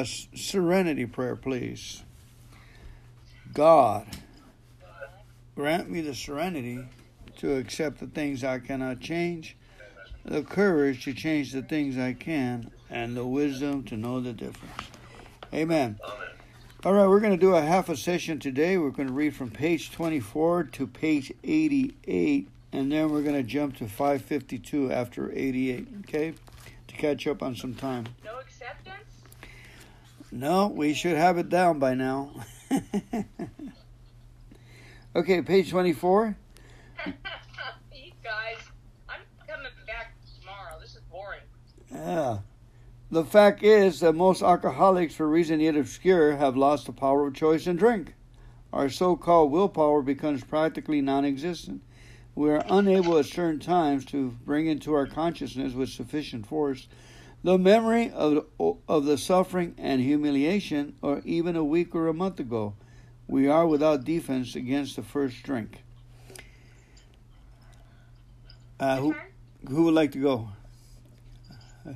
A serenity prayer, please. God, grant me the serenity to accept the things I cannot change, the courage to change the things I can, and the wisdom to know the difference. Amen. Amen. All right, we're going to do a half a session today. We're going to read from page 24 to page 88, and then we're going to jump to 552 after 88, okay? To catch up on some time. No acceptance? No, we should have it down by now. okay, page 24. you guys, I'm coming back tomorrow. This is boring. Yeah. The fact is that most alcoholics, for reasons yet obscure, have lost the power of choice in drink. Our so called willpower becomes practically non existent. We are unable at certain times to bring into our consciousness with sufficient force the memory of, of the suffering and humiliation, or even a week or a month ago. We are without defense against the first drink. Uh, who, who would like to go? Uh,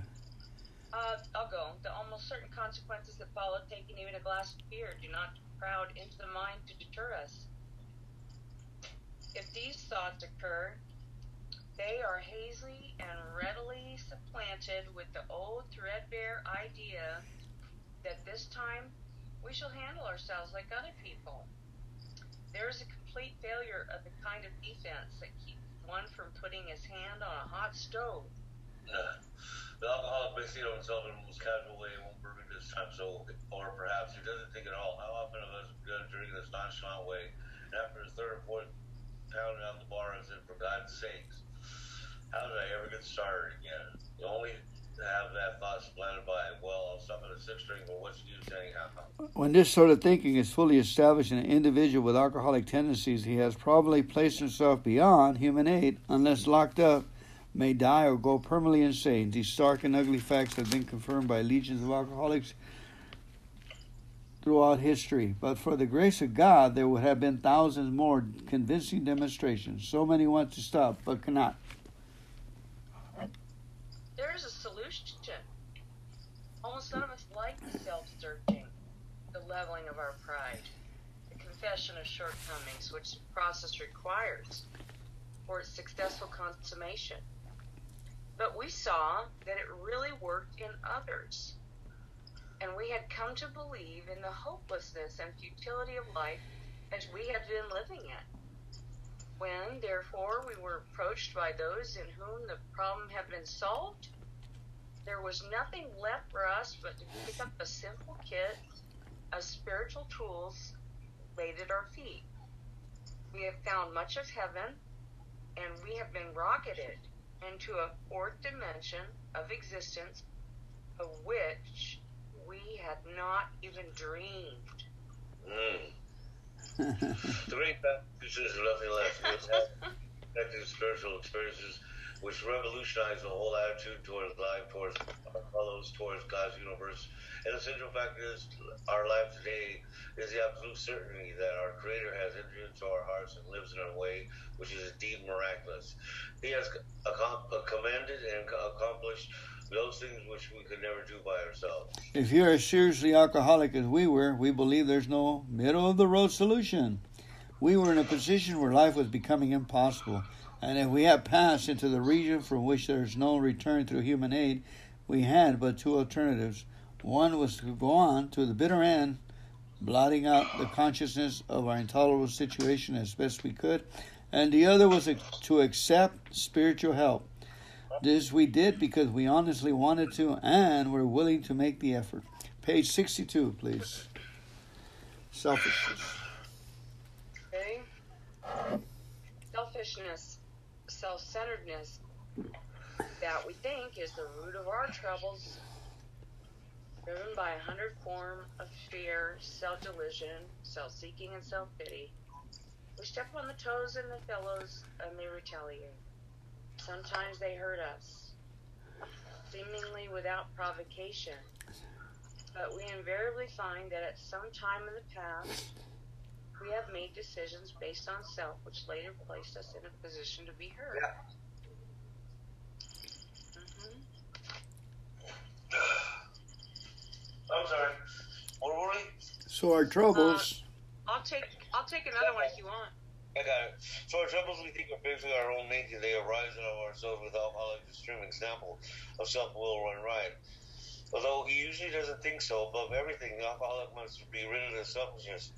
I'll go. The almost certain consequences that follow taking even a glass of beer do not crowd into the mind to deter us. If these thoughts occur, they are hazily and readily supplanted with the old threadbare idea that this time we shall handle ourselves like other people. There is a complete failure of the kind of defense that keeps one from putting his hand on a hot stove. Uh, the alcoholic may it himself in the most casual way and won't permit this time so, or perhaps he doesn't think at all. How often of us have begun drinking this nonchalant way, and after his third or fourth pound out the bar, and said, "For God's sakes, how did I ever get started again?" You only have that thought supplanted by, "Well, I'll stop at a six drink, but what's the use anyhow?" When this sort of thinking is fully established in an individual with alcoholic tendencies, he has probably placed himself beyond human aid, unless locked up, may die or go permanently insane. These stark and ugly facts have been confirmed by legions of alcoholics throughout history. But for the grace of God, there would have been thousands more convincing demonstrations. So many want to stop, but cannot. There is a solution. Almost none of us like the self searching, the leveling of our pride, the confession of shortcomings which the process requires for its successful consummation. But we saw that it really worked in others. And we had come to believe in the hopelessness and futility of life as we had been living it. When, therefore, we were approached by those in whom the problem had been solved, there was nothing left for us but to pick up a simple kit of spiritual tools laid at our feet. We have found much of heaven, and we have been rocketed into a fourth dimension of existence of which we had not even dreamed. Mm. The great message is nothing less connecting spiritual experiences which revolutionize the whole attitude towards life, towards our fellows, towards God's universe. And the central fact is our life today is the absolute certainty that our Creator has entered into our hearts and lives in a way which is indeed miraculous. He has commanded and accomplished those things which we could never do by ourselves. If you're as seriously alcoholic as we were, we believe there's no middle of the road solution. We were in a position where life was becoming impossible. And if we had passed into the region from which there is no return through human aid, we had but two alternatives. One was to go on to the bitter end, blotting out the consciousness of our intolerable situation as best we could, and the other was to accept spiritual help. This we did because we honestly wanted to and were willing to make the effort. Page 62, please. Selfishness. Okay? Selfishness, self centeredness, that we think is the root of our troubles, driven by a hundred form of fear, self delusion, self seeking, and self pity. We step on the toes of the fellows and they retaliate. Sometimes they hurt us, seemingly without provocation. But we invariably find that at some time in the past, we have made decisions based on self, which later placed us in a position to be hurt. Yeah. hmm I'm sorry. Where were we? So our troubles. I'll take I'll take another one if you want. I got it. So our troubles we think are basically our own making. They arise out of ourselves with alcoholic's extreme example of self-will run riot. Although he usually doesn't think so, above everything, the alcoholic must be rid of the selfishness.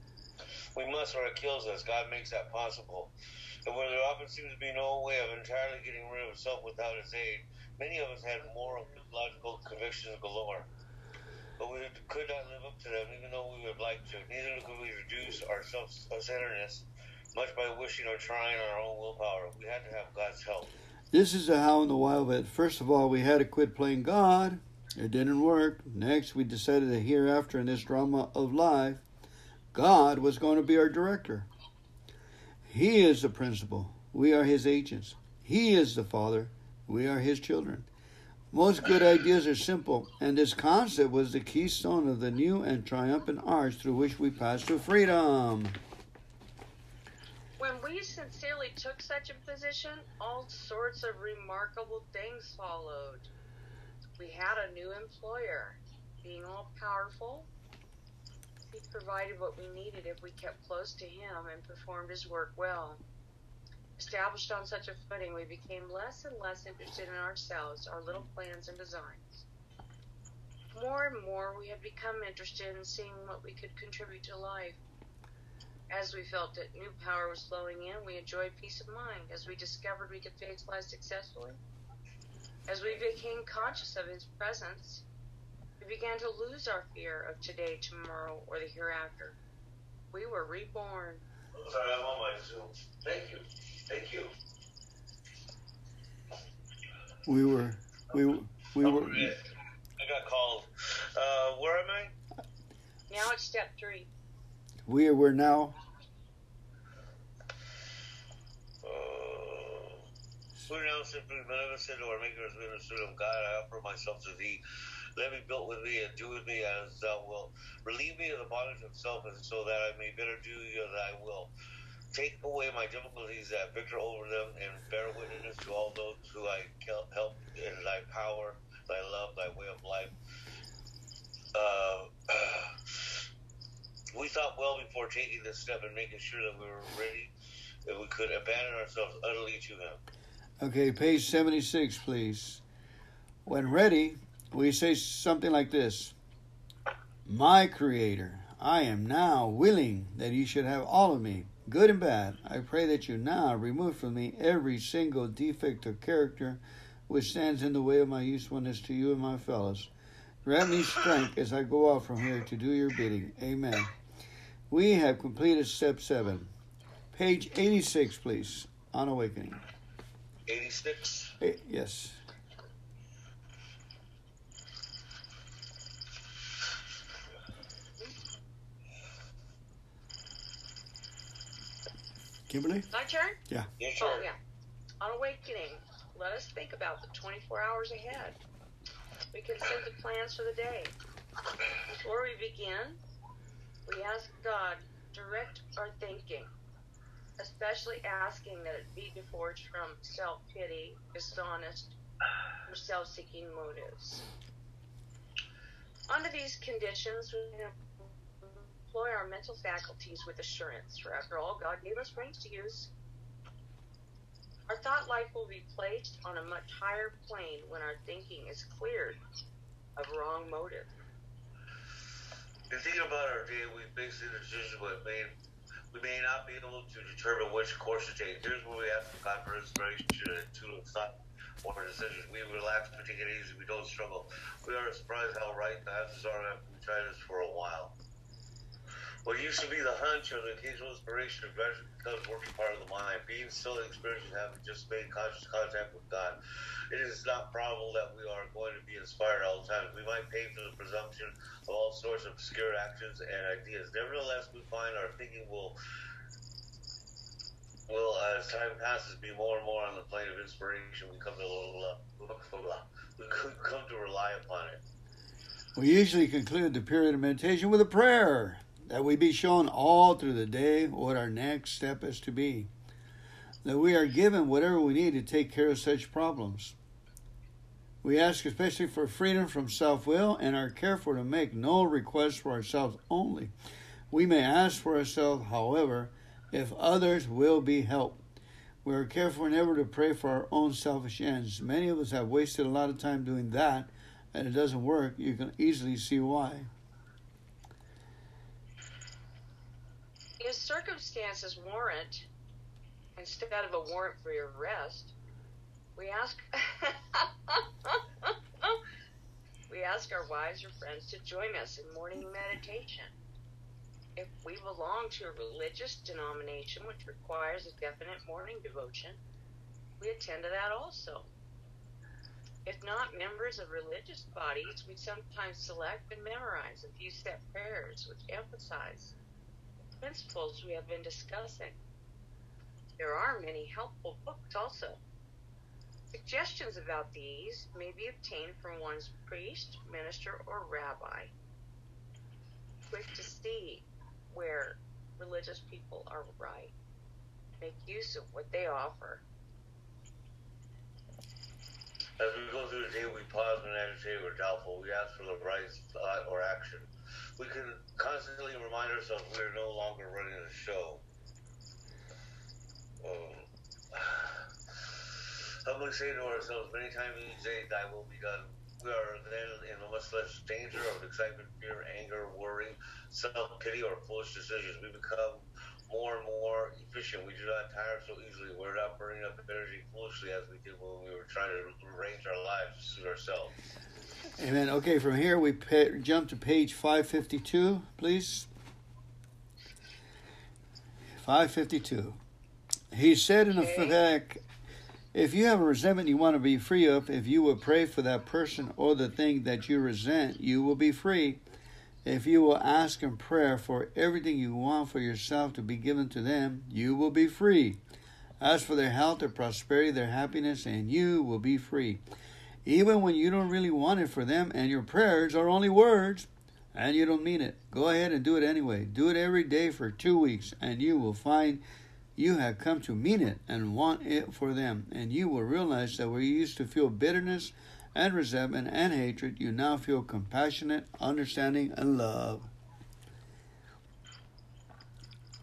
We must, or it kills us. God makes that possible. And where there often seems to be no way of entirely getting rid of self without his aid, many of us had moral logical convictions galore. But we could not live up to them, even though we would like to. Neither could we reduce our self-centeredness much by wishing or trying on our own willpower. We had to have God's help. This is a how in the wild, but first of all, we had to quit playing God. It didn't work. Next, we decided that hereafter in this drama of life, God was going to be our director. He is the principal. We are his agents. He is the father. We are his children. Most good ideas are simple, and this concept was the keystone of the new and triumphant arch through which we passed to freedom. When we sincerely took such a position, all sorts of remarkable things followed. We had a new employer, being all powerful. He provided what we needed if we kept close to him and performed his work well. Established on such a footing, we became less and less interested in ourselves, our little plans and designs. More and more, we had become interested in seeing what we could contribute to life. As we felt that new power was flowing in, we enjoyed peace of mind. As we discovered we could face life successfully, as we became conscious of His presence, we began to lose our fear of today, tomorrow, or the hereafter. We were reborn. Sorry, I'm on my Zoom. Thank you. Thank you. We were, we, we were. I got called. Uh, where am I? Now it's step three. We were now. Uh, who now simply beneficent or maker as we understood of God, I offer myself to thee. Let me build with thee and do with me as thou wilt. Relieve me of the bondage of self, and so that I may better do thy will. Take away my difficulties, that victor over them, and bear witness to all those who I help in thy power, thy love, thy way of life. Uh, we thought well before taking this step and making sure that we were ready, that we could abandon ourselves utterly to Him. Okay, page 76, please. When ready, we say something like this My Creator, I am now willing that you should have all of me, good and bad. I pray that you now remove from me every single defect of character which stands in the way of my usefulness to you and my fellows. Grant me strength as I go out from here to do your bidding. Amen. We have completed step seven. Page 86, please, on awakening. 86. Eh, Yes. Kimberly? My turn? Yeah. Yes, Oh, yeah. On awakening, let us think about the 24 hours ahead. We can consider the plans for the day. Before we begin, we ask God, direct our thinking, especially asking that it be divorced from self pity, dishonest, or self seeking motives. Under these conditions, we employ our mental faculties with assurance, for after all, God gave us brains to use. Our thought life will be placed on a much higher plane when our thinking is cleared of wrong motive. In thinking about our day, we base the decision we made. We may not be able to determine which course to take. Here's where we ask God for inspiration to thought or decisions. We relax, we take it easy, we don't struggle. We are surprised how right the answers are after we try this for a while. What used to be the hunch the occasional inspiration gradually becomes working part of the mind. Being still and having just made conscious contact with God. It is not probable that we are going to be inspired all the time. We might pay for the presumption of all sorts of obscure actions and ideas. Nevertheless, we find our thinking will will, as time passes, be more and more on the plane of inspiration. We come to we come to rely upon it. We usually conclude the period of meditation with a prayer that we be shown all through the day what our next step is to be. That we are given whatever we need to take care of such problems. We ask especially for freedom from self will and are careful to make no requests for ourselves only. We may ask for ourselves, however, if others will be helped. We are careful never to pray for our own selfish ends. Many of us have wasted a lot of time doing that, and it doesn't work. You can easily see why. If circumstances warrant, instead of a warrant for your arrest, we ask we ask our wives or friends to join us in morning meditation if we belong to a religious denomination which requires a definite morning devotion, we attend to that also. If not members of religious bodies, we sometimes select and memorize a few set prayers which emphasize principles we have been discussing. There are many helpful books also. Suggestions about these may be obtained from one's priest, minister, or rabbi. Quick to see where religious people are right. Make use of what they offer. As we go through the day, we pause and agitate or doubtful. We ask for the right thought or action. We can constantly remind ourselves we are no longer running a show. Um, humbly say to ourselves many times each day, Thy will be done we are then in much less danger of excitement, fear, anger, worry, self pity, or foolish decisions. We become more and more efficient. We do not tire so easily. We're not burning up energy foolishly as we did when we were trying to arrange our lives to suit ourselves. Amen. Okay, from here we pa- jump to page 552, please. 552. He said in effect, if you have a resentment you want to be free of, if you will pray for that person or the thing that you resent, you will be free. If you will ask in prayer for everything you want for yourself to be given to them, you will be free. Ask for their health, their prosperity, their happiness, and you will be free. Even when you don't really want it for them and your prayers are only words and you don't mean it, go ahead and do it anyway. Do it every day for two weeks and you will find you have come to mean it and want it for them, and you will realize that where you used to feel bitterness and resentment and hatred, you now feel compassionate, understanding, and love.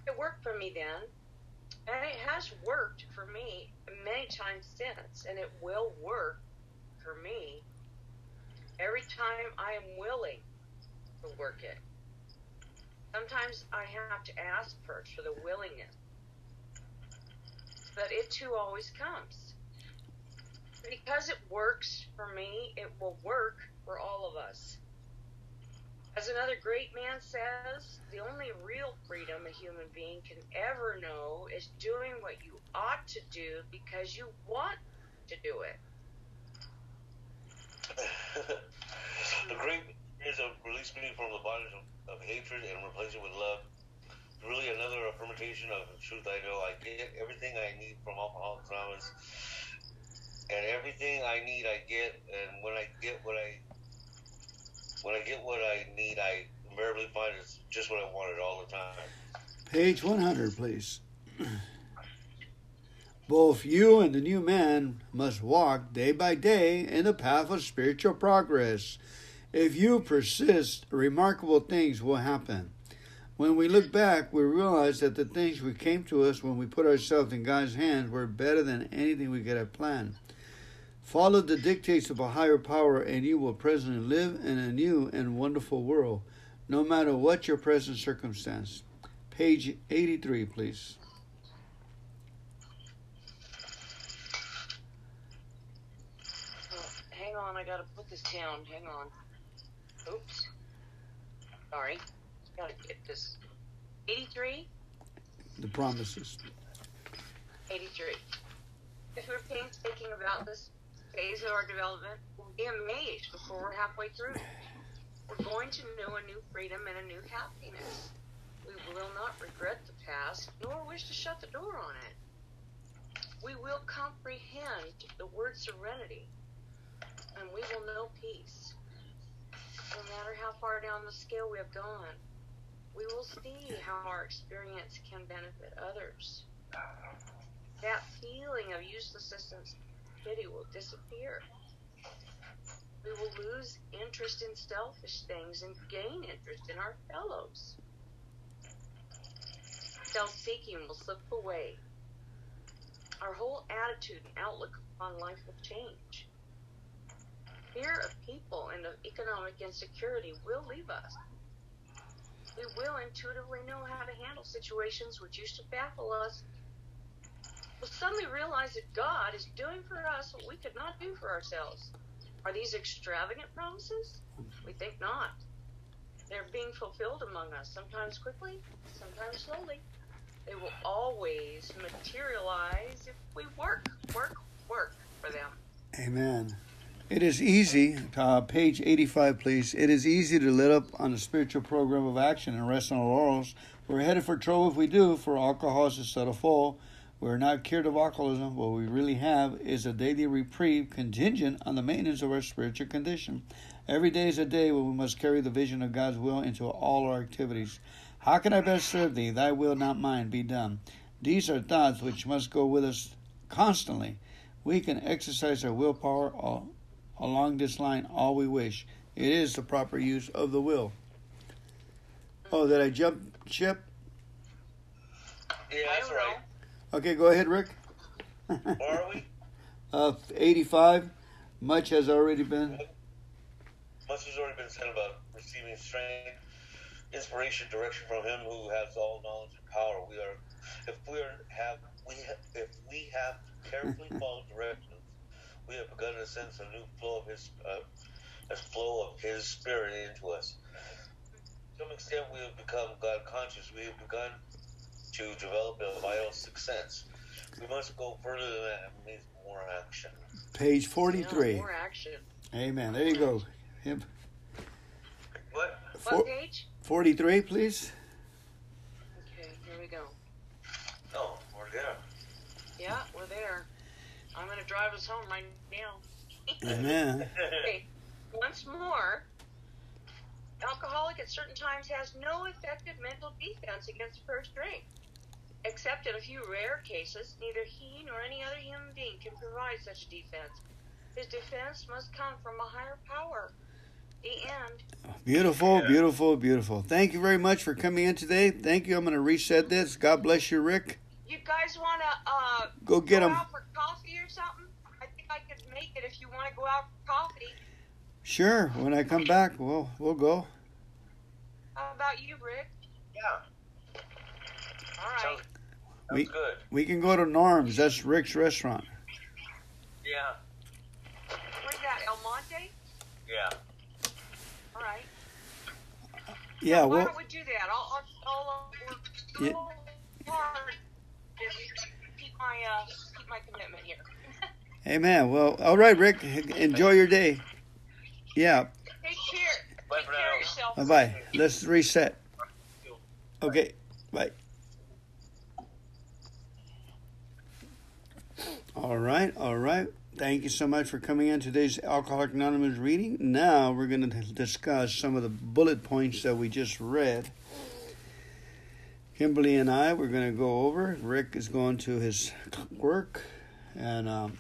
It worked for me then, and it has worked for me many times since, and it will work for me every time I am willing to work it. Sometimes I have to ask first for the willingness but it too always comes. Because it works for me, it will work for all of us. As another great man says, the only real freedom a human being can ever know is doing what you ought to do because you want to do it. the great is of release me from the bondage of, of hatred and replace it with love really another affirmation of the truth I know. I get everything I need from Alcoholics Anonymous, and everything I need, I get. And when I get what I when I get what I need, I invariably find it's just what I wanted all the time. Page 100, please. Both you and the new man must walk day by day in the path of spiritual progress. If you persist, remarkable things will happen. When we look back, we realize that the things we came to us when we put ourselves in God's hands were better than anything we could have planned. Follow the dictates of a higher power, and you will presently live in a new and wonderful world, no matter what your present circumstance. Page 83, please. hang on, I gotta put this down. Hang on. Oops. Sorry gotta get this. 83? The promises. 83. If we're painstaking about this phase of our development, we'll be amazed before we're halfway through. We're going to know a new freedom and a new happiness. We will not regret the past, nor wish to shut the door on it. We will comprehend the word serenity, and we will know peace. No matter how far down the scale we have gone, we will see how our experience can benefit others. That feeling of uselessness and pity will disappear. We will lose interest in selfish things and gain interest in our fellows. Self seeking will slip away. Our whole attitude and outlook on life will change. Fear of people and of economic insecurity will leave us. We will intuitively know how to handle situations which used to baffle us. We'll suddenly realize that God is doing for us what we could not do for ourselves. Are these extravagant promises? We think not. They're being fulfilled among us, sometimes quickly, sometimes slowly. They will always materialize if we work, work, work for them. Amen. It is easy, uh, page 85, please. It is easy to let up on the spiritual program of action and rest on our laurels. We're headed for trouble if we do, for alcohol is a subtle fall. We're not cured of alcoholism. What we really have is a daily reprieve contingent on the maintenance of our spiritual condition. Every day is a day when we must carry the vision of God's will into all our activities. How can I best serve thee? Thy will, not mine, be done. These are thoughts which must go with us constantly. We can exercise our willpower all, along this line all we wish. It is the proper use of the will. Oh, did I jump ship? Yeah, that's right. Okay, go ahead, Rick. Where are we? uh, 85. Much has already been. Much has already been said about receiving strength, inspiration, direction from Him who has all knowledge and power. We are, if we are, have we ha, if we have carefully followed directions, we have begun to sense a new flow of His, uh, a flow of His Spirit into us. To some extent, we have become God conscious. We have begun to develop a vital sixth sense. We must go further than that and need more action. Page Yeah, 43. more action. Amen. There you go. Him. What? Four, What page? 43, please. Okay, here we go. No, we're there. Yeah, we're there. I'm going to drive us home right now. Amen. Okay, once more, alcoholic at certain times has no effective mental defense against the first drink. Except in a few rare cases, neither he nor any other human being can provide such a defense. His defense must come from a higher power. The end. Beautiful, Yeah. beautiful, beautiful. Thank you very much for coming in today. Thank you. I'm going to reset this. God bless you, Rick. You guys want to uh, Go get go him. out for coffee or something? I think I could make it if you want to go out for coffee. Sure. When I come back, we'll we'll go. How about you, Rick? Yeah. All right. Sounds, We- good. We can go to Norm's. That's Rick's restaurant. Yeah. Where's that, El Monte? Yeah. All right. Yeah, Why well, don't we do that? I'll, I'll, I'll uh, work Yeah. hard keep my uh, keep my commitment here. Amen. Well, all right, Rick. Enjoy your day. Yeah. Take care. Bye Take for care now. of yourself. Bye bye. Let's reset. Okay. Bye. All right. All right. Thank you so much for coming in today's Alcoholic Anonymous reading. Now we're going to discuss some of the bullet points that we just read. Kimberly and I, we're going to go over. Rick is going to his work, and um,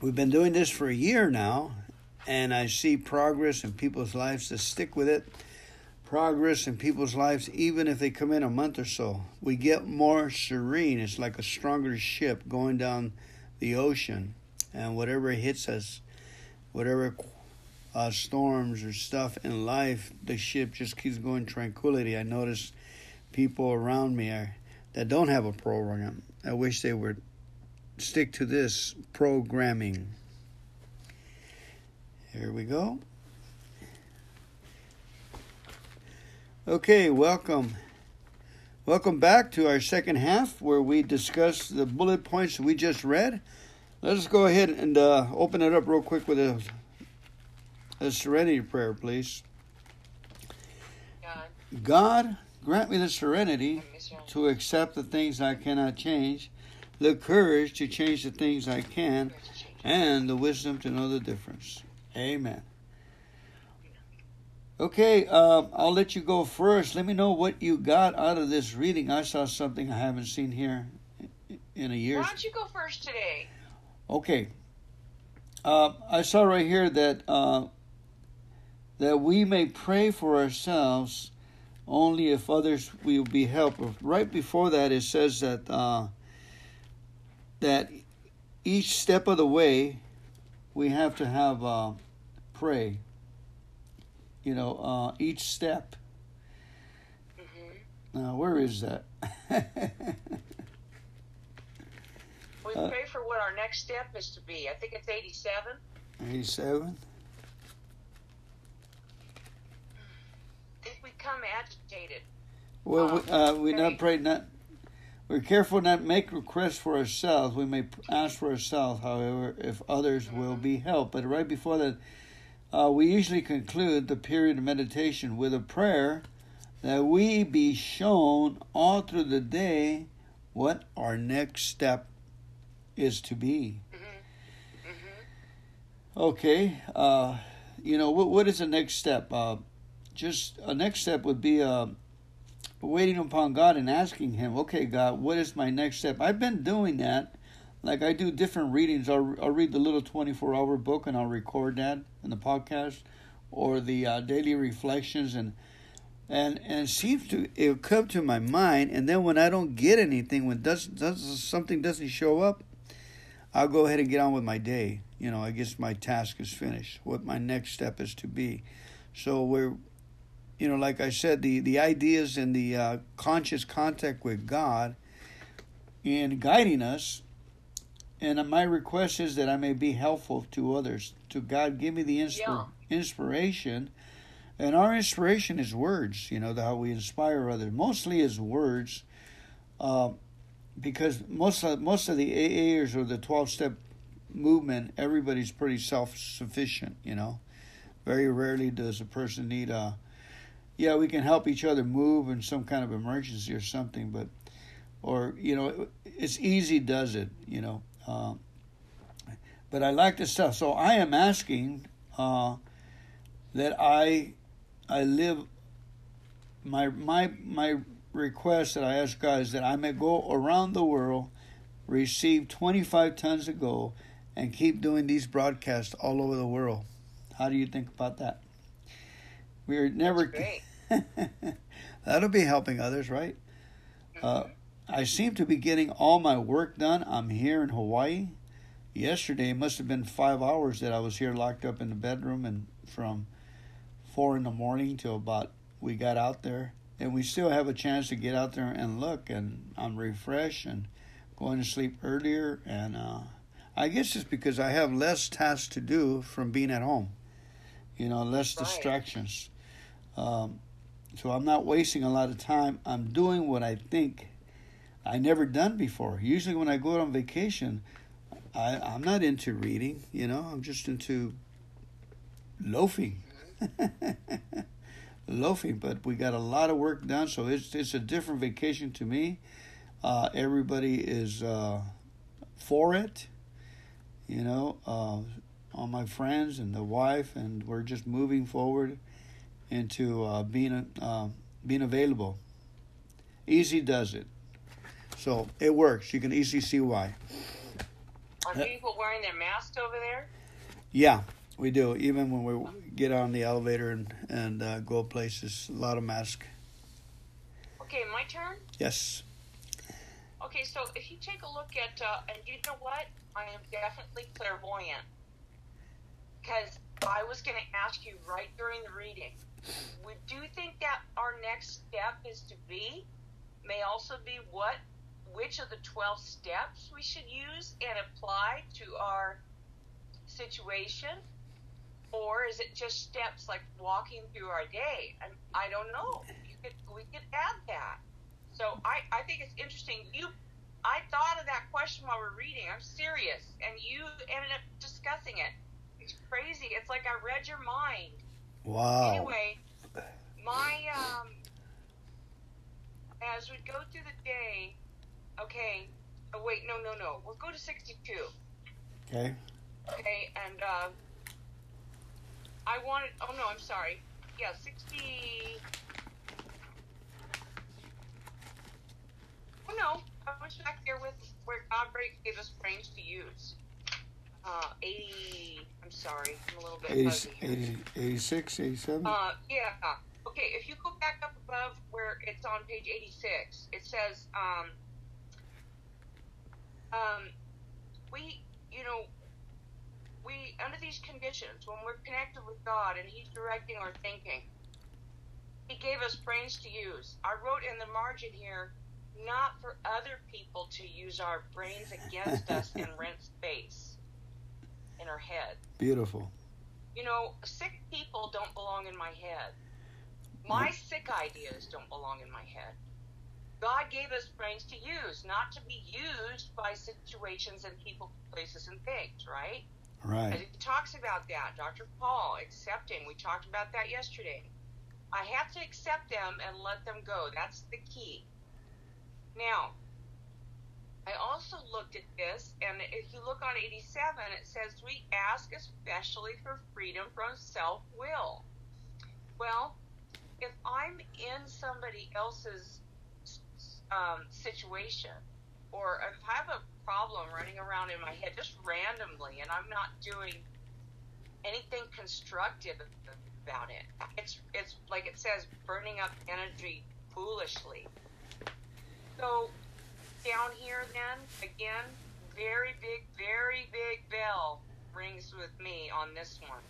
we've been doing this for a year now, and I see progress in people's lives to stick with it progress in people's lives, even if they come in a month or so. We get more serene. It's like a stronger ship going down the ocean, and whatever hits us, whatever uh, storms or stuff in life, the ship just keeps going tranquility. I notice people around me are, that don't have a program. I wish they would stick to this programming. Here we go. Okay, welcome. Welcome back to our second half where we discuss the bullet points we just read. Let us go ahead and uh, open it up real quick with a, a serenity prayer, please. God, God, grant me the serenity I miss you. to accept the things I cannot change, the courage to change the things I can, and the wisdom to know the difference. Amen. Okay, uh, I'll let you go first. Let me know what you got out of this reading. I saw something I haven't seen here in a year. Why don't you go first today? Okay. Uh, I saw right here that uh, that we may pray for ourselves only if others will be helped. Right before that, it says that uh, that each step of the way we have to have uh, pray. You know, uh, each step. hmm Now, where is that? We pray for what our next step is to be. I think it's 87. 87. If we come agitated, Well, we, uh, we not pray not. We're careful not make requests for ourselves. We may ask for ourselves, however, if others will be helped. But right before that, uh, we usually conclude the period of meditation with a prayer that we be shown all through the day what our next step is to be. hmm Okay, uh, you know what? What is the next step? Uh, just a next step would be uh, waiting upon God and asking Him, "Okay, God, what is my next step?" I've been doing that. Like I do different readings. I'll, I'll read the little twenty-four hour book and I'll record that in the podcast, or the uh, daily reflections and. And and it seems to it'll come to my mind, and then when I don't get anything, when does does something doesn't show up, I'll go ahead and get on with my day. You know, I guess my task is finished. What my next step is to be. So we're, you know, like I said, the the ideas and the uh, conscious contact with God, in guiding us. And my request is that I may be helpful to others. To God, give me the inspir- inspiration. And our inspiration is words. You know, how we inspire others. Mostly is words. Uh, because most of most of the AAers or the twelve step movement, everybody's pretty self sufficient. You know, very rarely does a person need a. Yeah, we can help each other move in some kind of emergency or something, but or you know, it's easy does it. You know, uh, but I like this stuff. So I am asking uh, that I I live my my my request that I ask God is that I may go around the world, receive 25 tons of gold, and keep doing these broadcasts all over the world. How do you think about that? We're never. That'll be helping others, right? Uh, I seem to be getting all my work done. I'm here in Hawaii. Yesterday it must have been five hours that I was here locked up in the bedroom, and from four in the morning till about we got out there and we still have a chance to get out there and look and I'm refreshed and going to sleep earlier and uh, I guess it's because I have less tasks to do from being at home you know less Right. distractions um, so I'm not wasting a lot of time. I'm doing what I think I never done before. Usually when I go on vacation I, I'm not into reading you know I'm just into loafing. Loafing, but we got a lot of work done, so it's it's a different vacation to me. Uh, everybody is uh, for it, you know, uh, all my friends and the wife, and we're just moving forward into uh, being uh, being available. Easy does it, so it works. You can easily see why. Are people wearing their masks over there? Yeah, we do. Even when we get on the elevator and and uh, go places, a lot of masks. Okay, my turn. Yes. Okay, so if you take a look at, uh, and you know what? I am definitely clairvoyant. Because I was going to ask you right during the reading would you think that our next step is to be, may also be what, which of the 12 steps we should use and apply to our situation? Or is it just steps like walking through our day? And I don't know. You could, we could add that. So I, I think it's interesting. You, I thought of that question while we're reading. I'm serious, and you ended up discussing it. It's crazy. It's like I read your mind. Wow. Anyway, my um, as we go through the day. Okay. Oh wait, no, no, no. We'll go to 62. Okay. Okay, and uh, I wanted. Oh no, I'm sorry. Yeah, 60. Oh no, I was back there with where God gave us brains to use. Uh, 80. I'm sorry, I'm a little bit 80, fuzzy here. 80, 86, 87? Uh, yeah. Okay, if you go back up above where it's on page 86, it says, um, um, we, you know, we, under these conditions, when we're connected with God and He's directing our thinking, He gave us brains to use. I wrote in the margin here, not for other people to use our brains against us and rent space in our head. Beautiful. You know, sick people don't belong in my head. My sick ideas don't belong in my head. God gave us brains to use, not to be used by situations and people, places, and things, right? And Right. it talks about that. Dr. Paul, accepting. We talked about that yesterday. I have to accept them and let them go. That's the key. Now, I also looked at this, and if you look on 87, it says we ask especially for freedom from self will. Well, if I'm in somebody else's um, situation, or if I have a problem running around in my head just randomly and I'm not doing anything constructive about it, it's it's like it says burning up energy foolishly. So down here then again, very big, very big bell rings with me on this one.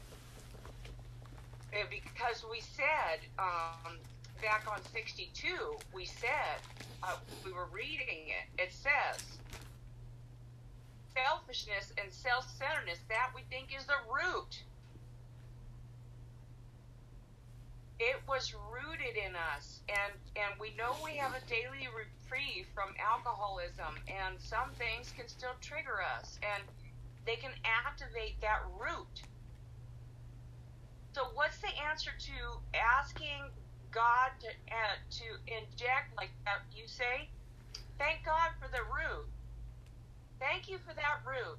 Uh, Because we said um, back on 62, we said uh, we were reading it. It says selfishness and self-centeredness that we think is the root. It was rooted in us, and and we know we have a daily reprieve from alcoholism, and some things can still trigger us, and they can activate that root. So, what's the answer to asking God to uh, to inject like that? You say, "Thank God for the root. Thank you for that root."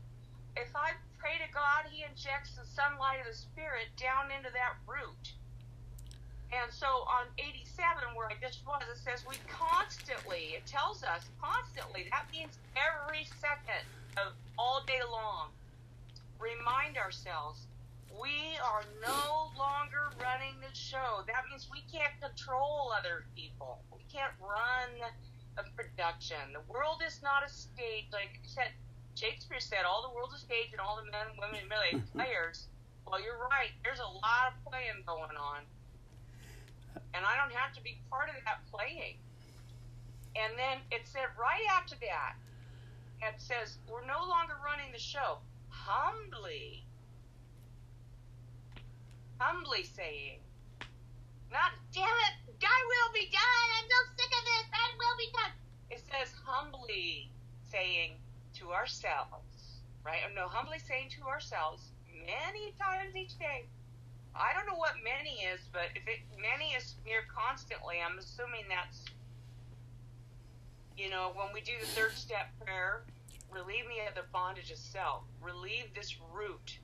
If I pray to God, He injects the sunlight of the Spirit down into that root. And so on 87, where I just was, it says we constantly, it tells us constantly, that means every second of all day long, remind ourselves we are no longer running the show. That means we can't control other people. We can't run a production. The world is not a stage. Like said, Shakespeare said, all the world's a stage and all the men, women, and really players. Well, you're right. There's a lot of playing going on. And I don't have to be part of that playing. And then it said right after that, it says, we're no longer running the show. Humbly humbly saying, not damn it, thy will be done, I'm so sick of this, thy will be done. It says humbly saying to ourselves, right? Or no, humbly saying to ourselves many times each day. I don't know what many is, but if it many is near constantly, I'm assuming that's you know, when we do the third step prayer, relieve me of the bondage of self. Relieve this root.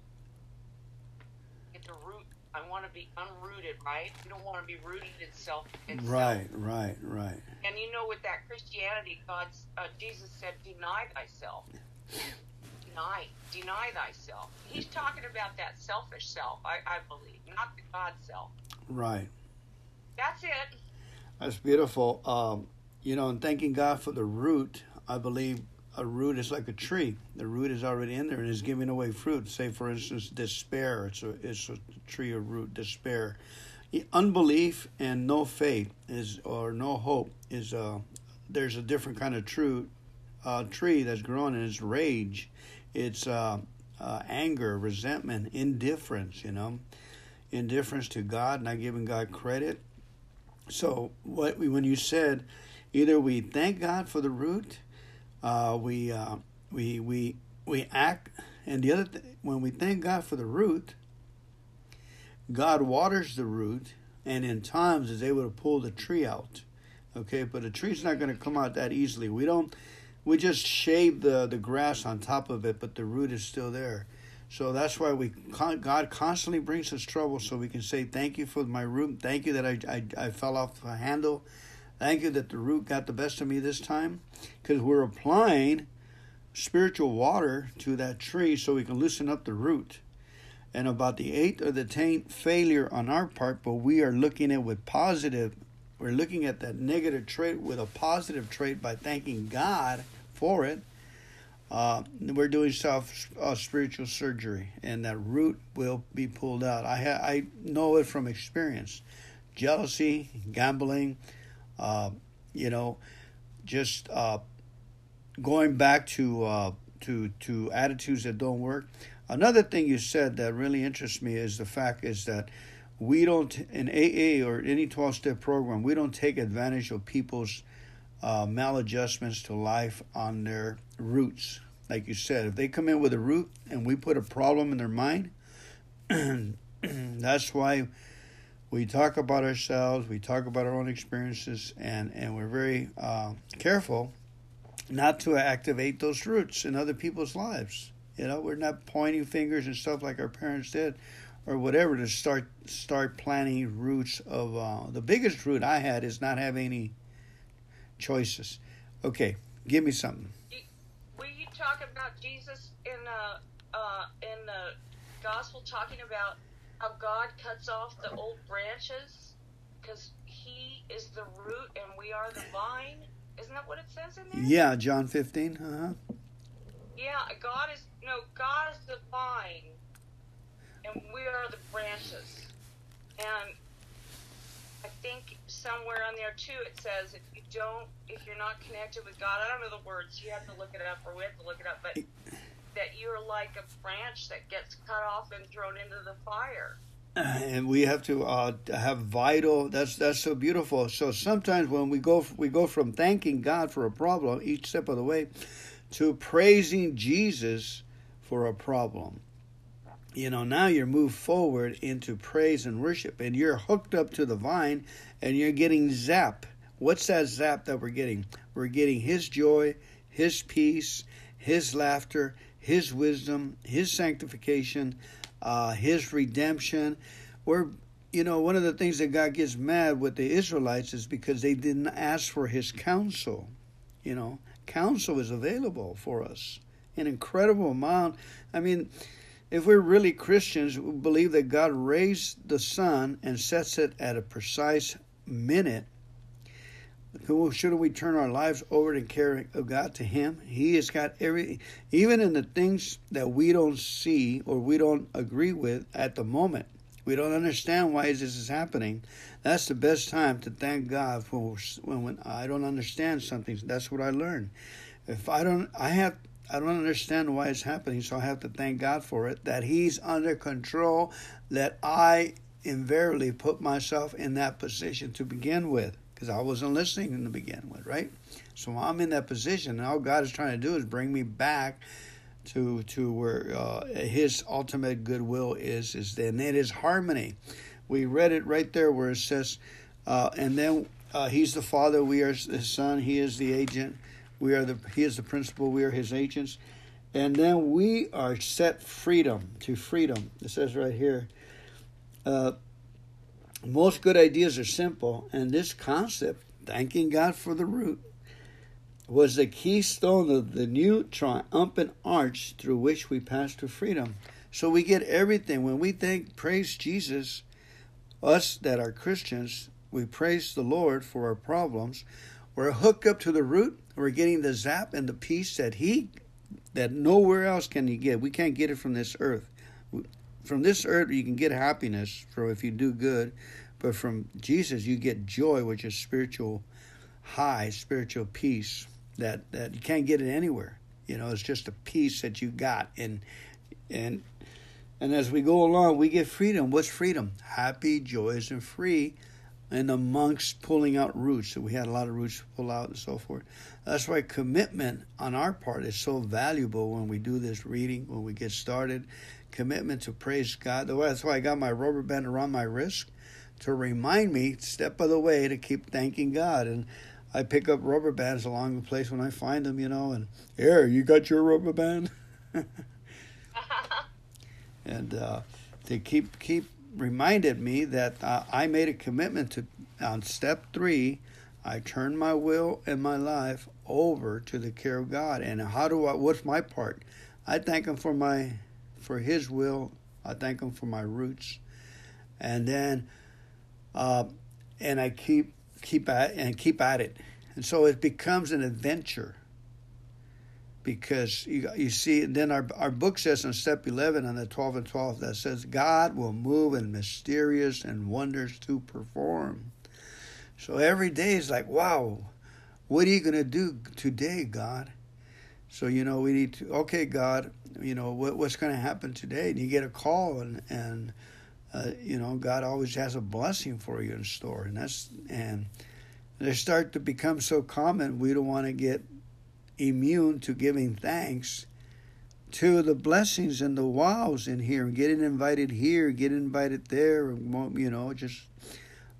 Get the root I want to be unrooted, right? You don't want to be rooted in self. In Right, self. right, right. And you know, with that Christianity, God's uh, Jesus said, "Deny thyself." Deny, deny thyself. He's talking about that selfish self, I, I believe, not the God self. Right. That's it. That's beautiful. Um, you know, and thanking God for the root, I believe a root is like a tree. The root is already in there and is giving away fruit. Say, for instance, despair. It's a it's a tree of root. Despair, unbelief, and no faith is or no hope is. Uh, there's a different kind of true uh, tree that's growing, and it's rage. It's uh, uh, anger, resentment, indifference. You know, indifference to God, not giving God credit. So, what we, when you said, either we thank God for the root uh, we uh, we we we act, and the other th- when we thank God for the root, God waters the root, and in times is able to pull the tree out. Okay, but a tree's not going to come out that easily. We don't. We just shave the the grass on top of it, but the root is still there. So that's why we God constantly brings us trouble, so we can say thank you for my root. Thank you that I I, I fell off the handle. Thank you that the root got the best of me this time, because we're applying spiritual water to that tree so we can loosen up the root. And about the eighth or the tenth failure on our part, but we are looking at with positive, we're looking at that negative trait with a positive trait by thanking God for it. Uh, we're doing self uh, spiritual surgery, and that root will be pulled out. I ha- I know it from experience. Jealousy, gambling, uh, you know, just uh, going back to uh, to to attitudes that don't work. Another thing you said that really interests me is the fact is that we don't in AA or any twelve step program we don't take advantage of people's uh, maladjustments to life on their roots. Like you said, if they come in with a root and we put a problem in their mind, that's why we talk about ourselves, we talk about our own experiences, and, and we're very uh, careful not to activate those roots in other people's lives. You know, we're not pointing fingers and stuff like our parents did, or whatever to start start planting roots of. Uh, the biggest root I had is not having any choices. Okay, give me something. Will you talk about Jesus in uh, uh, in the gospel, talking about how God cuts off the old branches because He is the root and we are the vine? Isn't that what it says in there? Yeah, John fifteen. Uh huh. Yeah, God is no God is the vine, and we are the branches. And I think somewhere on there too it says if you don't, if you're not connected with God, I don't know the words. You have to look it up, or we have to look it up. But that you're like a branch that gets cut off and thrown into the fire. and we have to uh, have vital. That's that's so beautiful. So sometimes when we go we go from thanking God for a problem each step of the way to praising Jesus for a problem. You know, now you're moved forward into praise and worship, and you're hooked up to the vine, and you're getting zap. What's that zap that we're getting? We're getting His joy, His peace, His laughter, His wisdom, His sanctification, uh, His redemption. We're, you know, one of the things that God gets mad with the Israelites is because they didn't ask for His counsel. You know, counsel is available for us, an incredible amount. I mean, if we're really Christians, we believe that God raised the sun and sets it at a precise minute. Shouldn't we turn our lives over to care of God to Him? He has got every, even in the things that we don't see or we don't agree with at the moment. We don't understand why this is happening. That's the best time to thank God for when, when I don't understand something. That's what I learned. If I don't, I have I don't understand why it's happening, so I have to thank God for it, that He's under control, that I invariably put myself in that position to begin with, because I wasn't listening in the begin with, right? So I'm in that position, and all God is trying to do is bring me back to to where uh, His ultimate goodwill is, is then it is harmony. We read it right there where it says, uh, and then uh, He's the Father, we are His Son, He is the agent we are the he is the principal, we are his agents. And then we are set freedom to freedom. It says right here. Uh, most good ideas are simple, and this concept, thanking God for the root, was the keystone of the new triumphant arch through which we pass to freedom. So we get everything. When we thank, praise Jesus, us that are Christians, we praise the Lord for our problems. We're hooked up to the root. We're getting the zap and the peace that He, that nowhere else can you get. We can't get it from this earth. From this earth, you can get happiness for if you do good, but from Jesus, you get joy, which is spiritual high, spiritual peace that that you can't get it anywhere. You know, it's just a peace that you got, and and and as we go along, we get freedom. What's freedom? Happy, joyous, and free and the monks pulling out roots. So we had a lot of roots to pull out and so forth. That's why commitment on our part is so valuable when we do this reading, when we get started. Commitment to praise God. That's why I got my rubber band around my wrist to remind me, step of the way, to keep thanking God. And I pick up rubber bands along the place when I find them, you know, and here, you got your rubber band? and uh, to keep keep reminded me that uh, I made a commitment to on step three. I turn my will and my life over to the care of God. And how do I? What's my part? I thank Him for my, for His will. I thank Him for my roots, and then, uh, and I keep keep at and keep at it, and so it becomes an adventure. Because you, you see, then our, our book says in step 11 on the 12 and 12 that says, God will move in mysterious and wonders to perform. So every day is like, wow, what are you going to do today, God? So, you know, we need to, okay, God, you know, what, what's going to happen today? And you get a call, and, and uh, you know, God always has a blessing for you in store. And that's, and they start to become so common, we don't want to get immune to giving thanks to the blessings and the wows in here, getting invited here, getting invited there, you know, just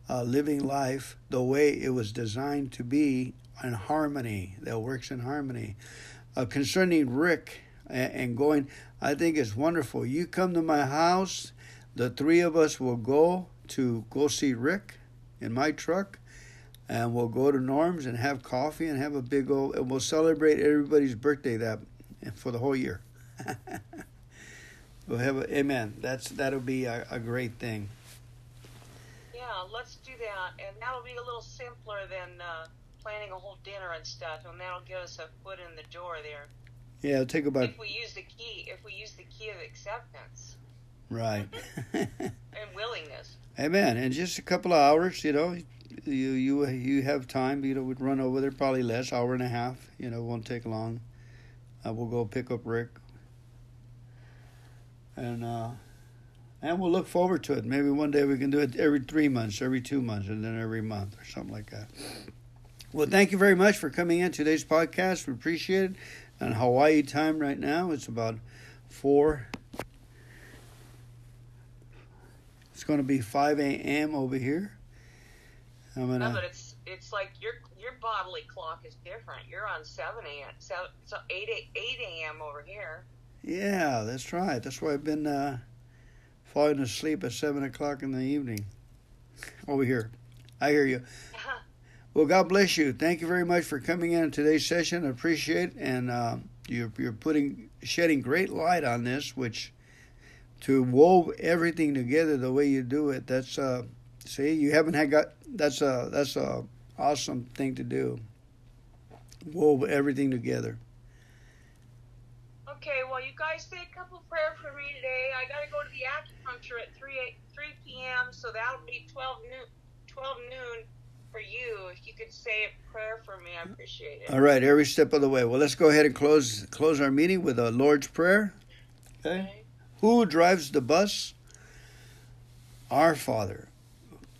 uh, living life the way it was designed to be in harmony, that works in harmony. Uh, concerning Rick and, and going, I think it's wonderful. You come to my house, the three of us will go to go see Rick in my truck, and we'll go to Norm's and have coffee and have a big old, and we'll celebrate everybody's birthday that for the whole year. we'll have a, amen. That's that'll be a, a great thing Yeah, let's do that, and that'll be a little simpler than uh, planning a whole dinner and stuff, and that'll get us a foot in the door there. Yeah, it'll take about. If we use the key, if we use the key of acceptance. Right. and willingness. Amen. In just a couple of hours, you know, you you you have time. You know, we'd run over there probably less, hour and a half. You know, won't take long. Uh, we'll go pick up Rick, and uh, and we'll look forward to it. Maybe one day we can do it every three months, every two months, and then every month or something like that. Well, thank you very much for coming in today's podcast. We appreciate it. On Hawaii time right now, it's about four. It's going to be five a.m. over here. I'm gonna. No, but it's it's like your your bodily clock is different. You're on seven a.m. So, so eight eight a.m. over here. Yeah, that's right. That's why I've been. Uh, falling asleep at seven o'clock in the evening over here. I hear you. Well, God bless you. Thank you very much for coming in today's session. I appreciate it, and uh, you're you're putting shedding great light on this, which to wove everything together the way you do it. That's uh, see, you haven't had got that's a that's a awesome thing to do. Wove everything together. Okay, well, you guys say a couple prayers for me today. I got to go to the acupuncture at 3, 3 p.m., so that'll be 12 noon, 12 noon for you. If you could say a prayer for me, I appreciate it. All right, every step of the way. Well, let's go ahead and close close our meeting with a Lord's Prayer. Okay. okay. Who drives the bus? Our Father,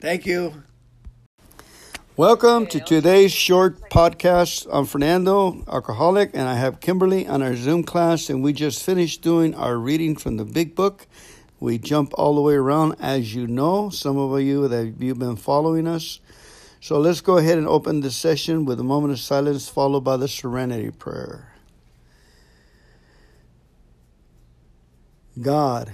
Thank you. Welcome to today's short podcast. I'm Fernando, alcoholic, and I have Kimberly on our Zoom class, and we just finished doing our reading from the Big Book. We jump all the way around, as you know, some of you that you've been following us. So let's go ahead and open the session with a moment of silence, followed by the Serenity Prayer. God,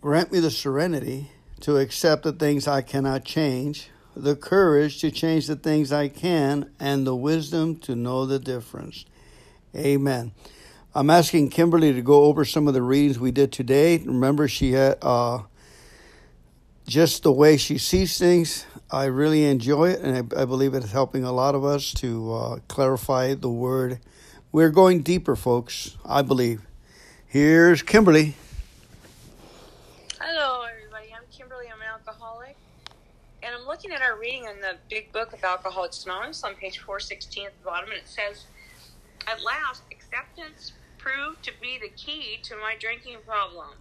grant me the serenity to accept the things I cannot change the courage to change the things I can, and the wisdom to know the difference. Amen. I'm asking Kimberly to go over some of the readings we did today. Remember, she had uh, just the way she sees things. I really enjoy it, and I, I believe it's helping a lot of us to uh, clarify the word. We're going deeper, folks, I believe. Here's Kimberly. Looking at our reading in the big book of Alcoholics Anonymous on page 416 at the bottom, and it says, At last, acceptance proved to be the key to my drinking problem.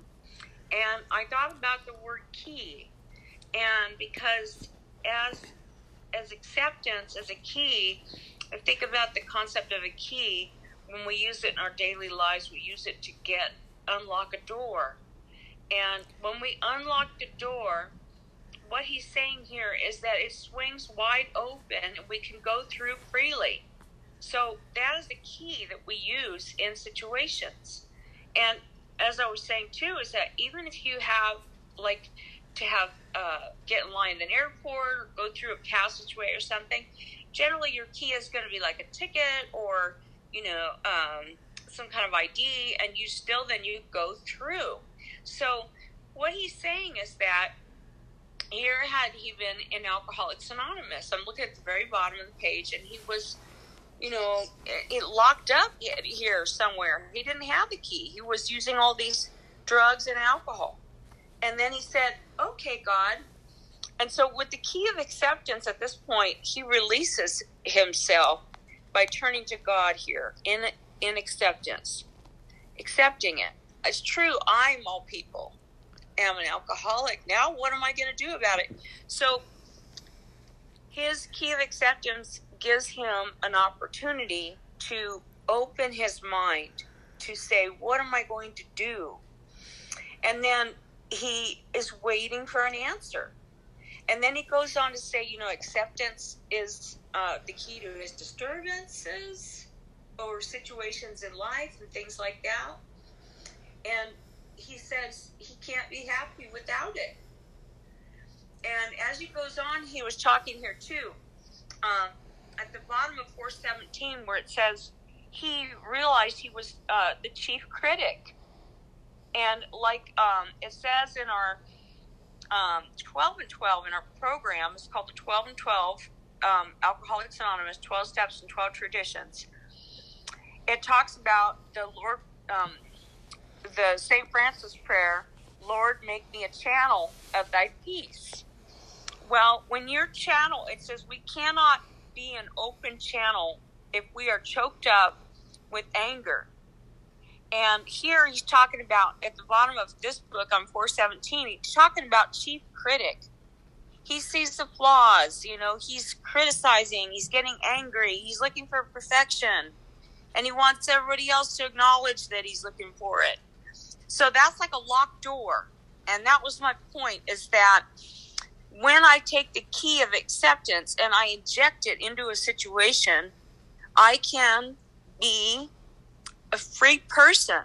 And I thought about the word key, and because as as acceptance as a key, I think about the concept of a key. When we use it in our daily lives, we use it to get unlock a door. And when we unlock the door, what he's saying here is that it swings wide open and we can go through freely. So that is the key that we use in situations. And as I was saying too, is that even if you have like to have uh, get in line at an airport or go through a passageway or something, generally your key is going to be like a ticket or you know um, some kind of ID, and you still then you go through. So what he's saying is that here had he been in Alcoholics Anonymous, I'm looking at the very bottom of the page, and he was you know, it locked up here somewhere. He didn't have the key. He was using all these drugs and alcohol. And then he said, okay, God. And so, with the key of acceptance at this point, he releases himself by turning to God here in, in acceptance, accepting it. It's true, I'm all people, am an alcoholic. Now, what am I going to do about it? So, his key of acceptance gives him an opportunity to open his mind to say, What am I going to do? And then he is waiting for an answer. And then he goes on to say, you know, acceptance is uh, the key to his disturbances or situations in life and things like that. And he says he can't be happy without it. And as he goes on, he was talking here too. Um, at the bottom of 417, where it says he realized he was uh, the chief critic and like um, it says in our um, 12 and 12 in our program, it's called the 12 and 12 um, Alcoholics Anonymous 12 Steps and 12 Traditions. It talks about the Lord, um, the St. Francis prayer, Lord, make me a channel of thy peace. Well, when you're channel, it says we cannot be an open channel if we are choked up with anger and here he's talking about at the bottom of this book on 417, he's talking about chief critic. He sees the flaws, you know, he's criticizing, he's getting angry, he's looking for perfection, and he wants everybody else to acknowledge that he's looking for it. So that's like a locked door. And that was my point is that when I take the key of acceptance and I inject it into a situation, I can be a free person.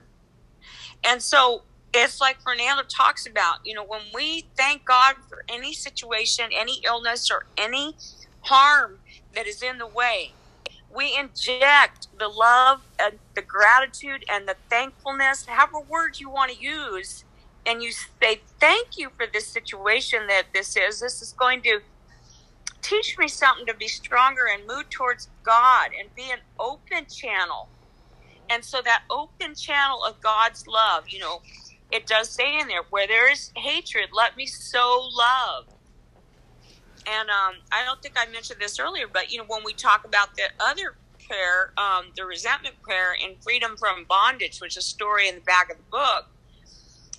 And so it's like Fernando talks about, you know, when we thank God for any situation, any illness, or any harm that is in the way, we inject the love and the gratitude and the thankfulness, however words you want to use, and you say, Thank you for this situation that this is. This is going to teach me something to be stronger and move towards God and be an open channel and so that open channel of God's love, you know, it does say in there, where there is hatred, let me sow love. And um, I don't think I mentioned this earlier, but you know, when we talk about the other prayer, um, the resentment prayer in Freedom from Bondage, which is a story in the back of the book,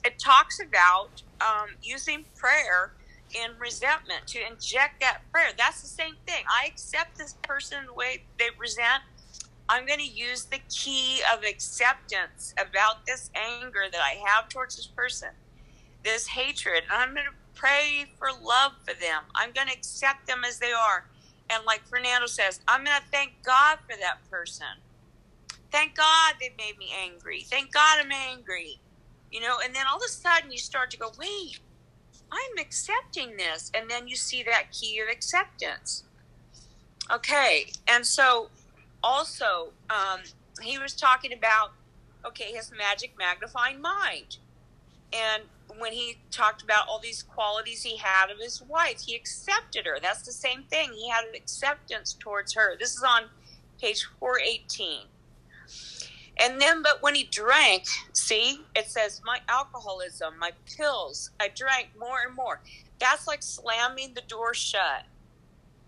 it talks about um, using prayer in resentment to inject that prayer. That's the same thing. I accept this person the way they resent. I'm going to use the key of acceptance about this anger that I have towards this person, this hatred, and I'm going to pray for love for them. I'm going to accept them as they are. And like Fernando says, I'm going to thank God for that person. Thank God they made me angry. Thank God I'm angry. You know, and then all of a sudden you start to go, wait, I'm accepting this. And then you see that key of acceptance. Okay. And so also, um, he was talking about, okay, his magic magnifying mind. And when he talked about all these qualities he had of his wife, he accepted her. That's the same thing. He had an acceptance towards her. This is on page 418. And then, but when he drank, see, it says, my alcoholism, my pills, I drank more and more. That's like slamming the door shut.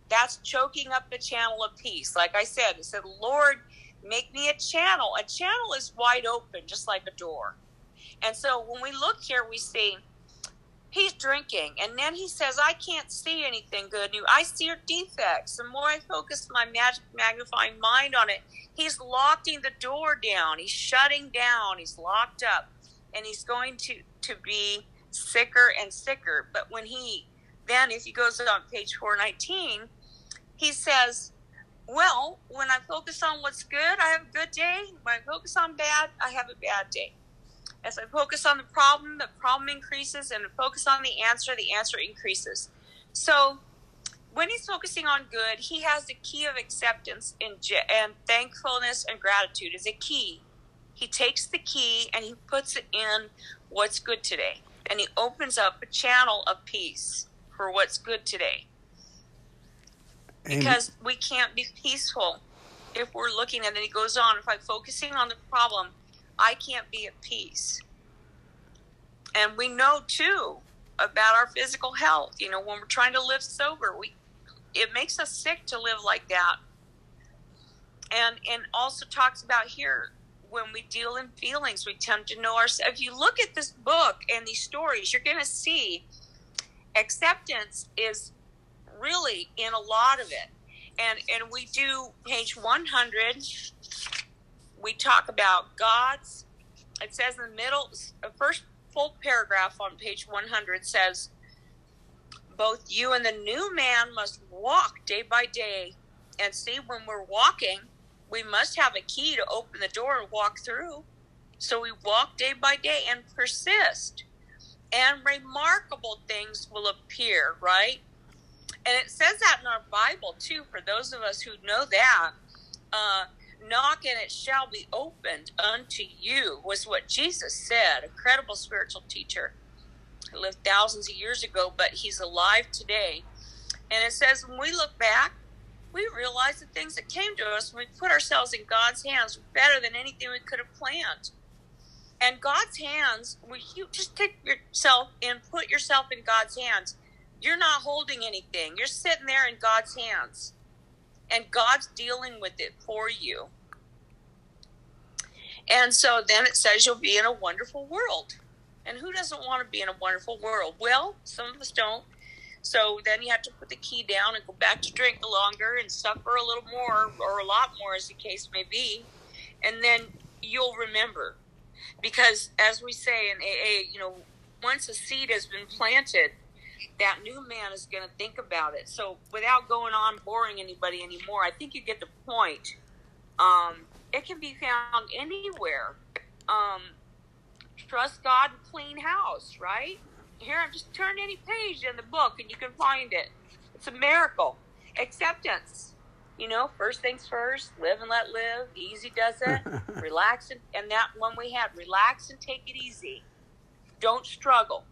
That's choking up the channel of peace. Like I said, it said, Lord, make me a channel. A channel is wide open, just like a door. And so when we look here, we see he's drinking. And then he says i can't see anything good new. i see your defects. The more i focus my magic magnifying mind on it he's locking the door down. He's shutting down. He's locked up. And he's going to to be sicker and sicker. But when he then if he goes on page 419 he says well when i focus on what's good i have a good day. When i focus on bad i have a bad day as I focus on the problem, the problem increases, and focus on the answer, the answer increases. So when he's focusing on good, he has the key of acceptance and, and thankfulness and gratitude is a key. He takes the key and he puts it in what's good today. And he opens up a channel of peace for what's good today. Because we can't be peaceful if we're looking, and then he goes on, if I'm focusing on the problem, I can't be at peace. And we know too about our physical health. You know, when we're trying to live sober, we it makes us sick to live like that. And and also talks about here when we deal in feelings, we tend to know ourselves. If you look at this book and these stories, you're going to see acceptance is really in a lot of it. And and we do page 100 we talk about God's. It says in the middle, first full paragraph on page 100 says, Both you and the new man must walk day by day. And see, when we're walking, we must have a key to open the door and walk through. So we walk day by day and persist. And remarkable things will appear, right? And it says that in our Bible, too, for those of us who know that. Uh, knock and it shall be opened unto you was what jesus said. A credible spiritual teacher. He lived thousands of years ago but he's alive today. And it says when we look back we realize the things that came to us. When we put ourselves in god's hands were better than anything we could have planned. And god's hands when you just take yourself and put yourself in god's hands you're not holding anything. You're sitting there in god's hands and God's dealing with it for you. And so then it says you'll be in a wonderful world. And who doesn't want to be in a wonderful world? Well, some of us don't. So then you have to put the key down and go back to drink longer and suffer a little more or a lot more, as the case may be. And then you'll remember. Because as we say in AA, you know, once a seed has been planted, that new man is going to think about it. So without going on boring anybody anymore, I think you get the point. Um, it can be found anywhere. Um, trust God and clean house, right? Here, I'm just turn any page in the book and you can find it. It's a miracle. Acceptance. You know, first things first, live and let live. Easy does it. relax and, and that one we had. Relax and take it easy. Don't struggle.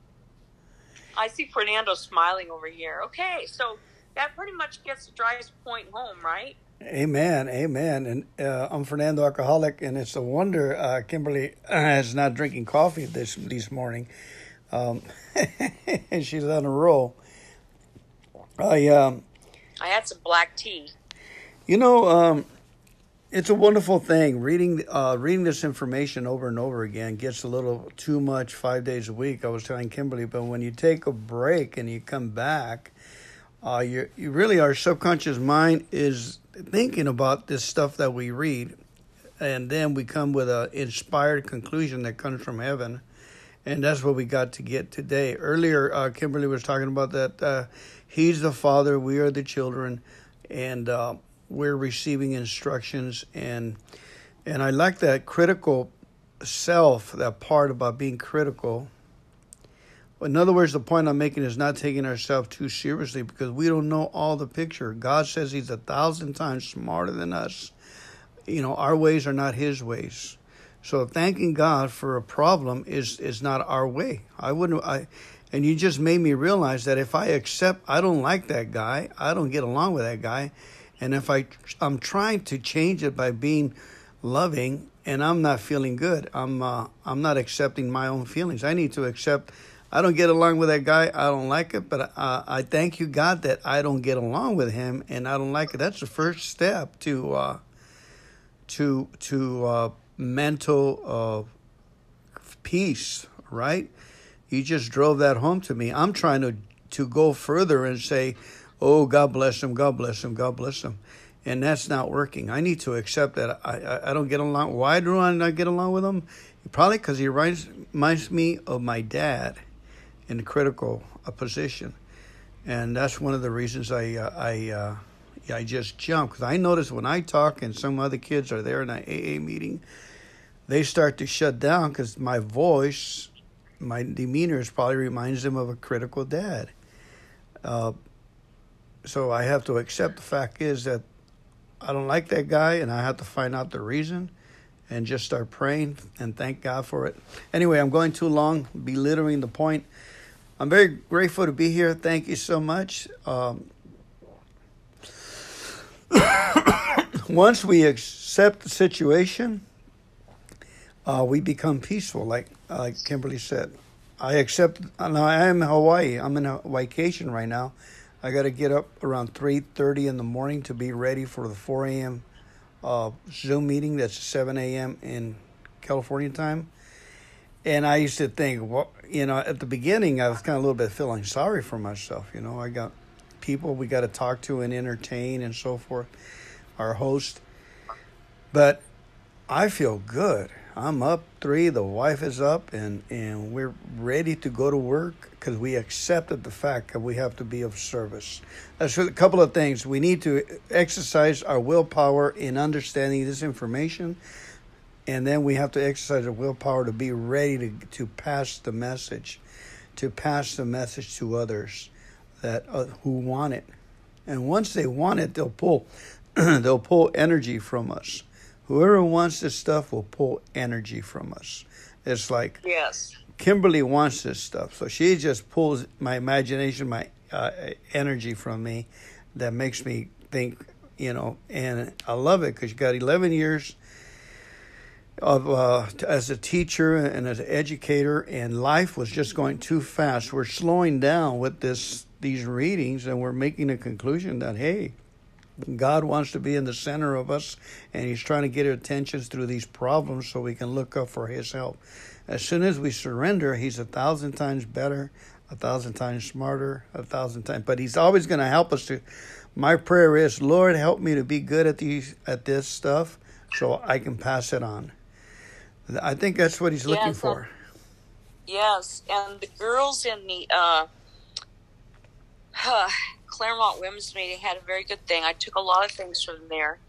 I see Fernando smiling over here. Okay, so that pretty much gets the driest point home, right? Amen, amen. And uh, I'm Fernando Alcoholic, and it's a wonder uh, Kimberly is not drinking coffee this this morning. Um, she's on a roll. I um, I had some black tea. You know, um, it's a wonderful thing. Reading uh, reading this information over and over again gets a little too much five days a week. I was telling Kimberly, but when you take a break and you come back, uh, you you really our subconscious mind is thinking about this stuff that we read, and then we come with a inspired conclusion that comes from heaven, and that's what we got to get today. Earlier, uh, Kimberly was talking about that. Uh, he's the father, we are the children, and uh, we're receiving instructions and and I like that critical self, that part about being critical. In other words, the point I'm making is not taking ourselves too seriously because we don't know all the picture. God says He's a thousand times smarter than us. You know, our ways are not His ways. So thanking God for a problem is is not our way. I wouldn't. I, and you just made me realize that if I accept, I don't like that guy. I don't get along with that guy and if I I'm trying to change it by being loving and I'm not feeling good, I'm uh, I'm not accepting my own feelings. I need to accept I don't get along with that guy. I don't like it, but uh, I thank you God that I don't get along with him and I don't like it. That's the first step to uh, to to uh, mental uh, peace, right? You just drove that home to me. I'm trying to to go further and say, "Oh, God bless him, God bless him, God bless him," and that's not working. I need to accept that I I, I don't get along. Why do I not get along with him? Probably because he reminds, reminds me of my dad in a critical uh, position, and that's one of the reasons I uh, I uh, I just jump because I notice when I talk and some other kids are there in an AA meeting, they start to shut down because my voice, my demeanor, is probably reminds them of a critical dad. Uh, so I have to accept the fact is that I don't like that guy, and I have to find out the reason, and just start praying and thank God for it. Anyway, I'm going too long, belittling the point. I'm very grateful to be here. Thank you so much. Um, once we accept the situation, uh, we become peaceful, like like Kimberly said. I accept. Now I am in Hawaii. I'm in a vacation right now. I got to get up around three thirty in the morning to be ready for the four a.m. Uh, Zoom meeting. That's seven a.m. in California time. And I used to think, well, you know, at the beginning, I was kind of a little bit feeling sorry for myself. You know, I got people we got to talk to and entertain and so forth, our host. But I feel good. I'm up three, the wife is up, and, and we're ready to go to work because we accepted the fact that we have to be of service. That's a couple of things. We need to exercise our willpower in understanding this information, and then we have to exercise our willpower to be ready to, to pass the message, to pass the message to others that uh, who want it, and once they want it, they'll pull they'll pull energy from us. Whoever wants this stuff will pull energy from us. It's like yes, Kimberly wants this stuff, so she just pulls my imagination, my uh, energy from me, that makes me think, you know, and I love it because you got 11 years of uh, as a teacher and as an educator, and life was just going too fast. We're slowing down with this these readings, and we're making a conclusion that hey, God wants to be in the center of us, and He's trying to get our attention through these problems so we can look up for His help. As soon as we surrender, He's a thousand times better, a thousand times smarter, a thousand times. But He's always going to help us to. My prayer is, Lord, help me to be good at these at this stuff, so I can pass it on. I think that's what He's looking yes, for. Yes, and the girls in the uh, Claremont Women's Meeting had a very good thing. I took a lot of things from there.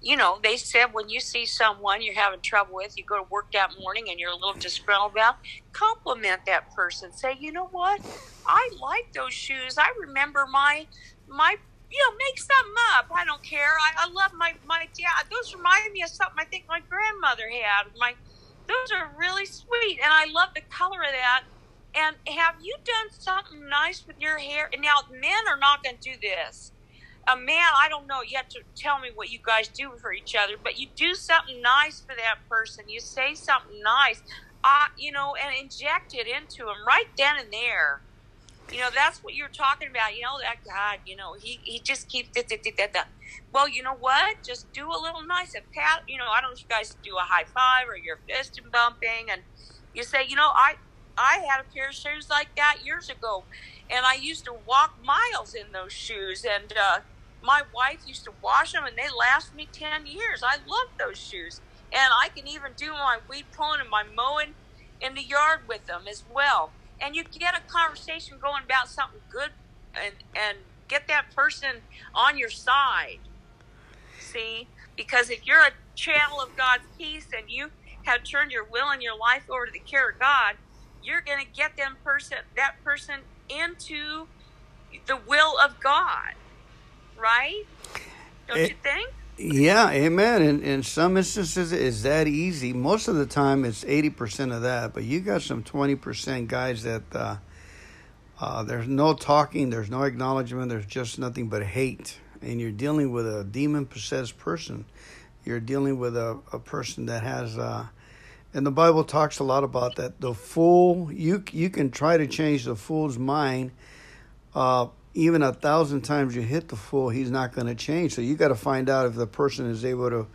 You know, they said when you see someone you're having trouble with, you go to work that morning and you're a little disgruntled about, compliment that person. Say, you know what? I like those shoes. I remember my my you know, make something up. I don't care. I, I love my my dad. Those remind me of something I think my grandmother had. My those are really sweet, and I love the color of that. And have you done something nice with your hair? And now men are not going to do this. A man, I don't know. You have to tell me what you guys do for each other, but you do something nice for that person. You say something nice, uh, you know, and inject it into him right then and there. You know, that's what you're talking about. You know, that God, you know, he, he just keeps. Well, you know what? Just do a little nice. A pat, you know, I don't know if you guys do a high five or you're fist bumping and you say, you know, I, I had a pair of shoes like that years ago, and I used to walk miles in those shoes. And uh, my wife used to wash them, and they last me ten years. I love those shoes, and I can even do my weed pulling and my mowing in the yard with them as well. And you get a conversation going about something good, and and get that person on your side. See, because if you're a channel of God's peace and you have turned your will and your life over to the care of God, you're going to get them person that person into the will of God, right? Don't it, you think? Yeah, amen. In in some instances, it's that easy. Most of the time, it's eighty percent of that. But you got some twenty percent guys that uh, uh, there's no talking, there's no acknowledgement, there's just nothing but hate, and you're dealing with a demon possessed person. You're dealing with a, a person that has. Uh, and the Bible talks a lot about that. The fool, you you can try to change the fool's mind. Uh, even a thousand times you hit the fool, he's not going to change. So you got to find out if the person is able to.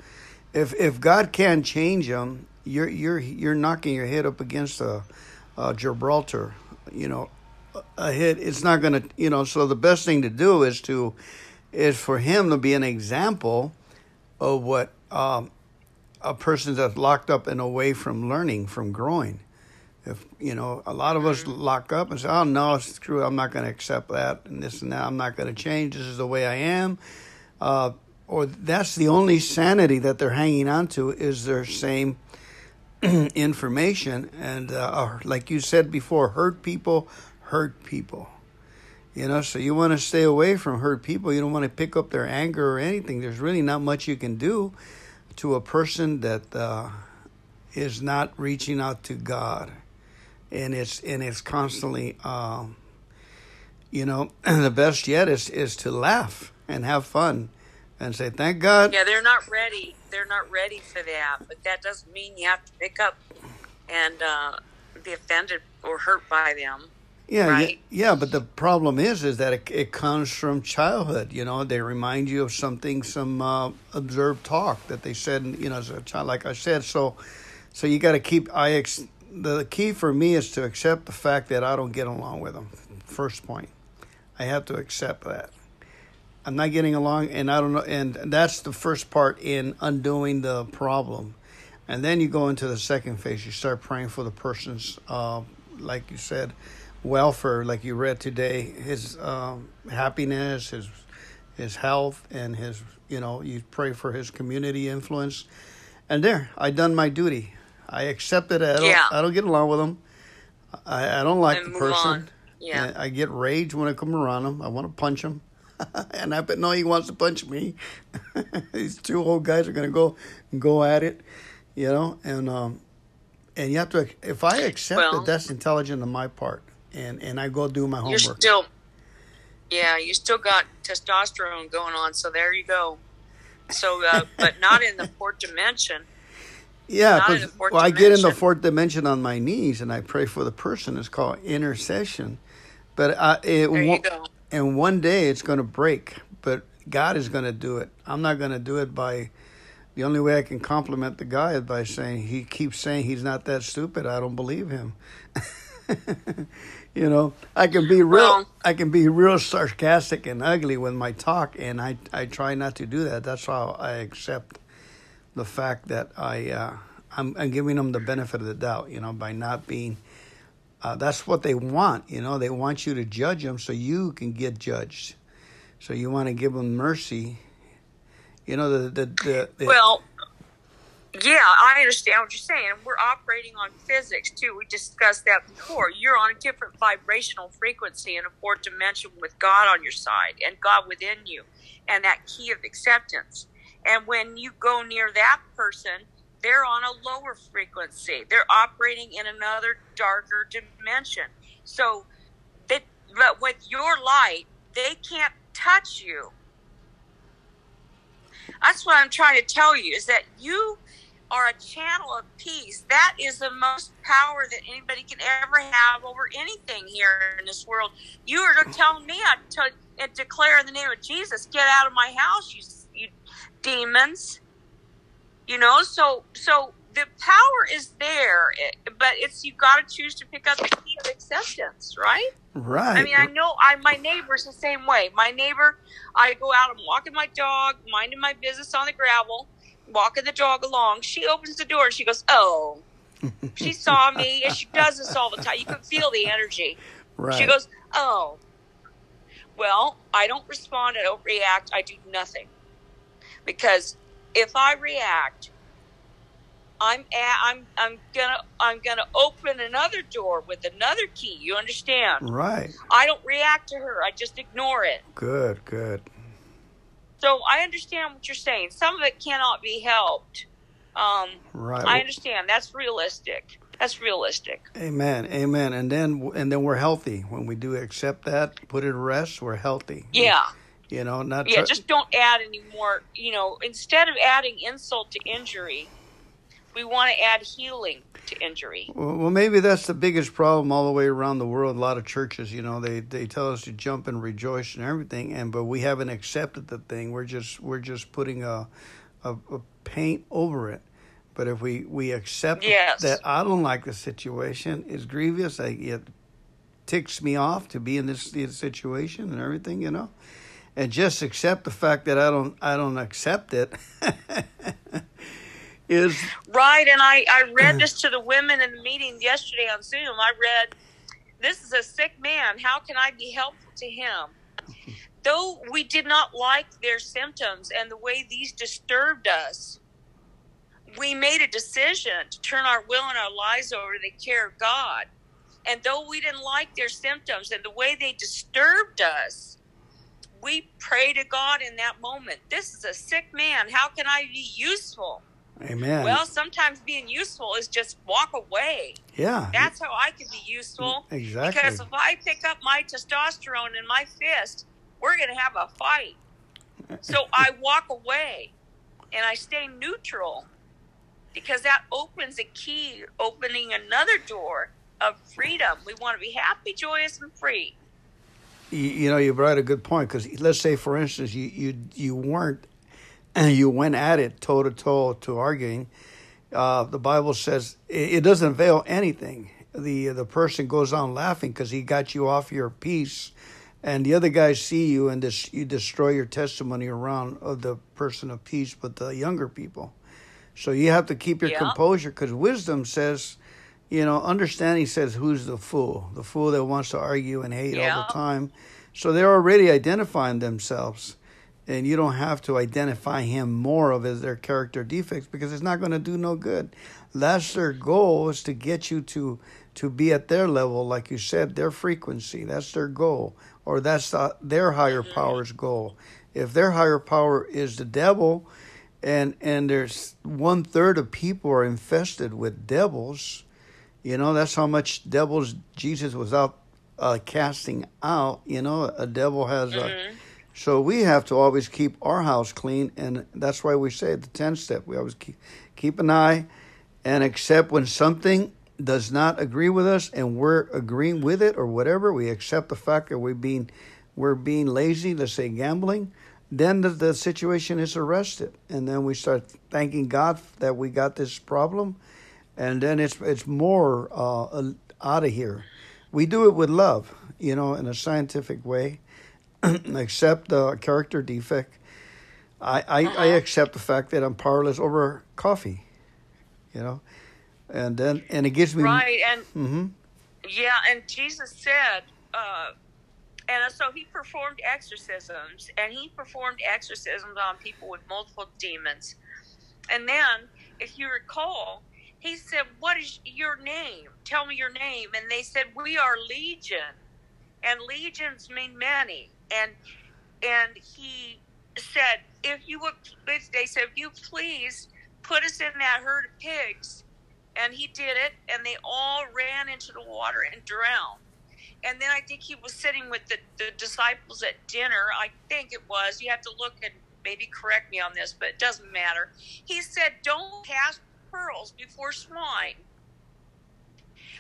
If if God can change him, you're you're you're knocking your head up against a, a Gibraltar you know, a hit. It's not going to, you know. So the best thing to do is to, is for him to be an example of what um, a person that's locked up and away from learning, from growing. If you know, a lot of us lock up and say, "Oh no, it's true. I'm not going to accept that, and this and that. I'm not going to change. This is the way I am." Uh, or that's the only sanity that they're hanging on to is their same information, and uh, like you said before, hurt people hurt people. You know, so you want to stay away from hurt people. You don't want to pick up their anger or anything. There's really not much you can do to a person that uh, is not reaching out to God, and it's and it's constantly, um, you know, the best yet is is to laugh and have fun, and say thank God. Yeah, they're not ready. They're not ready for that, but that doesn't mean you have to pick up and uh, be offended or hurt by them. Yeah, right? yeah, yeah, but the problem is, is that it, it comes from childhood. You know, they remind you of something, some uh, observed talk that they said, you know, as a child. Like I said, so, so you got to keep. I ex, the key for me is to accept the fact that I don't get along with them. First point, I have to accept that. I'm not getting along, and I don't know, and that's the first part in undoing the problem. And then you go into the second phase. You start praying for the person's, uh, like you said, welfare, like you read today, his um, happiness, his his health, and his you know you pray for his community influence. And there, I done my duty. I accepted it. I don't, Yeah. I don't get along with him. I, I don't like And the person. on. Yeah. And I get rage when I come around him. I want to punch him. and I bet no, he wants to punch me. These two old guys are gonna go go at it, you know. And um, and you have to. If I accept Well- it, that's intelligent on my part, and and I go do my homework. You're still, yeah, you still got testosterone going on. So there you go. So, uh, but not in the fourth dimension. Yeah, Not in 'cause- the fourth well, I get in the fourth dimension on my knees and I pray for the person. It's called intercession. But I, it, There you won't- go. and one day it's going to break. But God is going to do it. I'm not going to do it by. The only way I can compliment the guy is by saying he keeps saying he's not that stupid. I don't believe him. you know, I can be real. Well- I can be real sarcastic and ugly with my talk, and I I try not to do that. That's how I accept the fact that I uh, I'm, I'm giving them the benefit of the doubt, you know, by not being. Uh, that's what they want, you know. They want you to judge them so you can get judged. So you want to give them mercy. You know the the, the, the Well, yeah, I understand what you're saying. We're operating on physics too. We discussed that before. You're on a different vibrational frequency in a fourth dimension with God on your side and God within you, and that key of acceptance. And when you go near that person, they're on a lower frequency. They're operating in another darker dimension. So, but with your light, they can't touch you. That's what I'm trying to tell you is that you are a channel of peace. That is the most power that anybody can ever have over anything here in this world. You are telling me I to and declare in the name of Jesus, get out of my house, you you demons. You know, so so the power is there, eh, but it's you got to choose to pick up the key of acceptance, right? right. I mean, I know I my neighbor's the same way. My neighbor, I go out and walking my dog, minding my business on the gravel, walking the dog along. She opens the door and she goes, "Oh." She saw me, and she does this all the time. You can feel the energy. right. She goes, "Oh." Well, I don't respond. I don't react. I do nothing because if I react, I'm at, I'm I'm gonna I'm gonna open another door with another key. You understand? right. I don't react to her. I just ignore it. Good. Good. So I understand what you're saying. Some of it cannot be helped. Um, Right. I understand. That's realistic. That's realistic. Amen. Amen. And then and then we're healthy when we do accept that, put it to rest. We're healthy. Yeah. You know, not Yeah. Just don't add any more. You know, instead of adding insult to injury, we want to add healing to injury. Well, well, maybe that's the biggest problem all the way around the world. A lot of churches, you know, they they tell us to jump and rejoice and everything, and but we haven't accepted the thing. We're just we're just putting a a, a paint over it. But if we we accept Yes. that I don't like the situation, it's grievous. I get ticks me off to be in this, this situation and everything, you know, and just accept the fact that I don't I don't accept it. is right and I, I read this to the women in the meeting yesterday on zoom. I read this is a sick man. How can i be helpful to him? Though we did not like their symptoms and the way these disturbed us we made a decision to turn our will and our lives over to the care of god. And though we didn't like their symptoms and the way they disturbed us we pray to god in that moment. This is a sick man. How can i be useful Amen. well, sometimes being useful is just walk away. yeah, That's how I can be useful. exactly. Because if I pick up my testosterone in my fist, we're going to have a fight. So I walk away and I stay neutral because that opens a key, opening another door of freedom. We want to be happy, joyous, and free. you, you know, you brought a good point because let's say, for instance, you you you weren't, and you went at it toe to toe to arguing. Uh, the Bible says it, it doesn't avail anything. The the person goes on laughing because he got you off your piece, and the other guys see you and this, you destroy your testimony around of the person of peace, but the younger people. So you have to keep your Yeah. composure because wisdom says, you know, understanding says who's the fool, the fool that wants to argue and hate all the time. So they're already identifying themselves, and you don't have to identify him more of as their character defects because it's not going to do no good. That's their goal is to get you to to be at their level, like you said, their frequency. That's their goal, or that's the, their higher power's goal. If their higher power is the devil, and and there's one third of people are infested with devils, you know that's how much devils Jesus was out uh, casting out. You know, a devil has a. So we have to always keep our house clean, and that's why we say the ten step. We always keep keep an eye, and accept when something does not agree with us, and we're agreeing with it or whatever. We accept the fact that we're being we're being lazy. Let's say gambling. Then the, the situation is arrested, and then we start thanking God that we got this problem, and then it's it's more uh, out of here. We do it with love, you know, in a scientific way. accept the character defect. I, I, I accept the fact that I'm powerless over coffee, you know, and then and it gives me Right. And hmm Yeah, and Jesus said, uh, and so he performed exorcisms, and he performed exorcisms on people with multiple demons. And then, if you recall, he said, What is your name? Tell me your name. And they said, We are Legion. And legions mean many. And and he said, If you would, they said, If you please put us in that herd of pigs. And he did it, and they all ran into the water and drowned. And then I think he was sitting with the, the disciples at dinner. I think it was. You have to look and maybe correct me on this, but it doesn't matter. He said, Don't cast pearls before swine.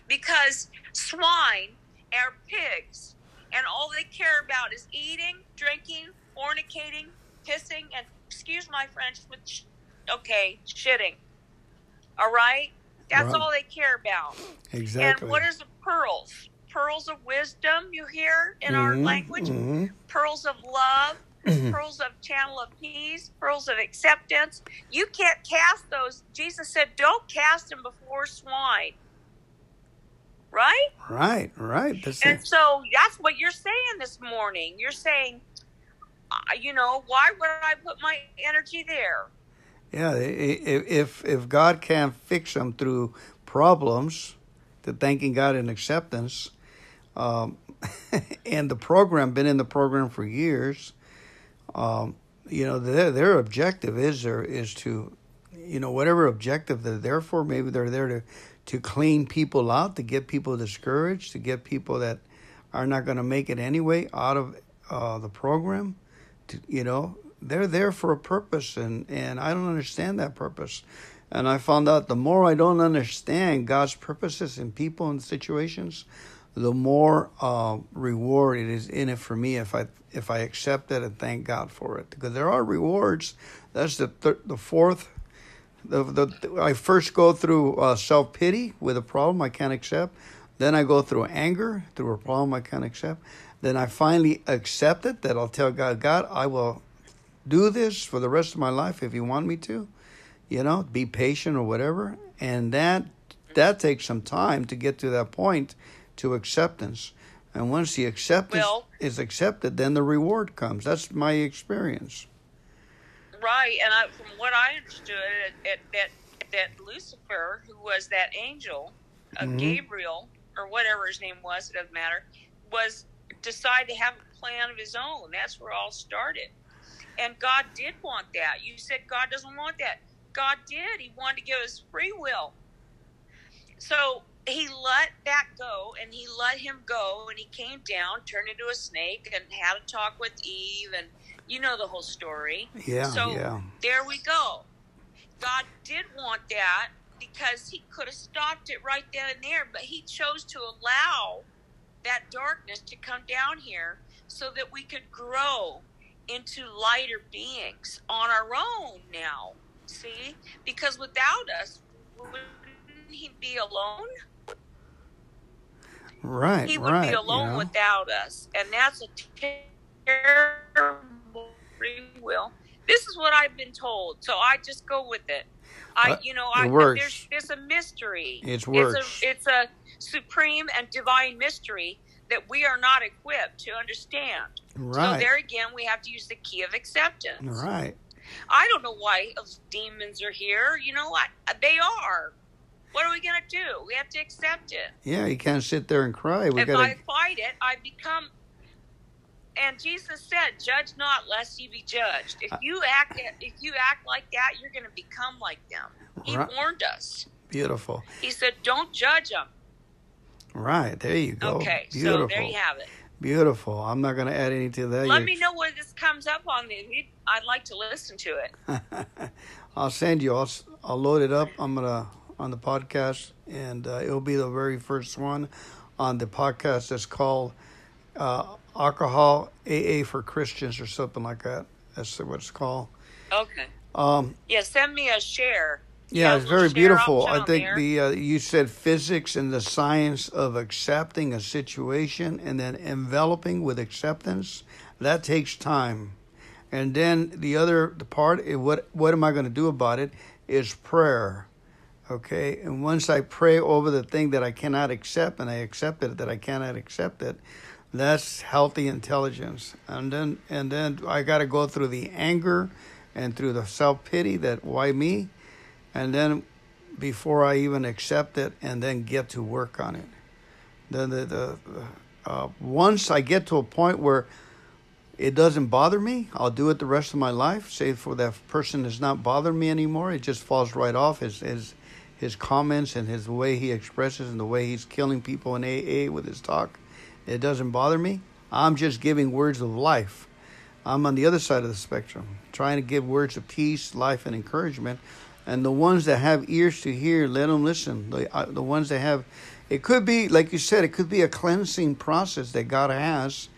Because swine are pigs, and all they care about is eating, drinking, fornicating, pissing, and excuse my French, sh- okay, shitting. All right? That's Right. all they care about. exactly. And what is the pearls? Pearls of wisdom, you hear in our Mhm, language? mhm. Pearls of love, pearls of channel of peace, pearls of acceptance. You can't cast those. Jesus said, don't cast them before swine. Right? Right, right. That's And it. so that's what you're saying this morning. You're saying, uh, you know, why would I put my energy there? Yeah, if if God can't fix them through problems, to thanking God in acceptance, um, and the program been in the program for years, um, you know their their objective is there is to, you know, whatever objective they're there for. Maybe they're there to to clean people out, to get people discouraged, to get people that are not going to make it anyway out of uh, the program. To, you know, they're there for a purpose, and and I don't understand that purpose. And I found out the more I don't understand God's purposes in people and situations, the more uh, reward it is in it for me if I if I accept it and thank God for it. Because there are rewards. That's the thir- the fourth. The, the I first go through uh, self pity with a problem I can't accept. Then I go through anger, through a problem I can't accept. Then I finally accept it that I'll tell God, God, I will do this for the rest of my life if you want me to. You know, be patient or whatever. And that that takes some time to get to that point to acceptance. And once the acceptance Well- is accepted, then the reward comes. That's my experience. Right, and I, from what I understood, it, that that Lucifer, who was that angel, uh, Mhm. Gabriel or whatever his name was, it doesn't matter, was decided to have a plan of his own. That's where it all started. And God did want that. You said God doesn't want that. God did. He wanted to give us free will. So he let that go, and he let him go, and he came down, turned into a snake, and had a talk with Eve, and you know the whole story. Yeah, So yeah. there we go. God did want that because he could have stopped it right then and there, but he chose to allow that darkness to come down here so that we could grow into lighter beings on our own now. See? Because without us, wouldn't he be alone? Right, He would right. be alone you know? without us, and that's a terrible free will. This is what I've been told, so I just go with it. I, Uh, you know, I there's there's a mystery. It It's works. a it's a supreme and divine mystery that we are not equipped to understand. Right. So there again, we have to use the key of acceptance. Right. I don't know why those demons are here. You know what? They are. What are we gonna do? We have to accept it Yeah, you can't sit there and cry. We if gotta I fight it, I become. And Jesus said, "Judge not, lest you be judged." If you act, if you act like that, you're going to become like them. He Right. warned us. beautiful. He said, "Don't judge them." Right. There you go. okay, Beautiful. so there you have it. Beautiful. I'm not gonna add any to that. Let You- me know where this comes up on. The, I'd like to listen to it. I'll send you. I'll, I'll load it up. I'm gonna on the podcast, and uh, it'll be the very first one on the podcast that's called uh, Alcohol AA for Christians or something like that. That's what it's called. Okay. Um, Yeah, send me a share. yeah, Yeah, it's very beautiful. I think there. the uh, you said physics and the science of accepting a situation and then enveloping with acceptance. That takes time, and then the other the part is what what am I going to do about it is prayer. Okay, and once I pray over the thing that I cannot accept, and I accept it that I cannot accept it, that's healthy intelligence. And then and then I got to go through the anger, and through the self pity that why me, and then before I even accept it, and then get to work on it. Then the the uh, once I get to a point where it doesn't bother me, I'll do it the rest of my life. Say for that person does not bother me anymore, it just falls right off. His his his comments and his way he expresses and the way he's killing people in AA with his talk, it doesn't bother me. I'm just giving words of life. I'm on the other side of the spectrum, trying to give words of peace, life, and encouragement. And the ones that have ears to hear, let them listen. The uh, the ones that have, it could be like you said, it could be a cleansing process that God has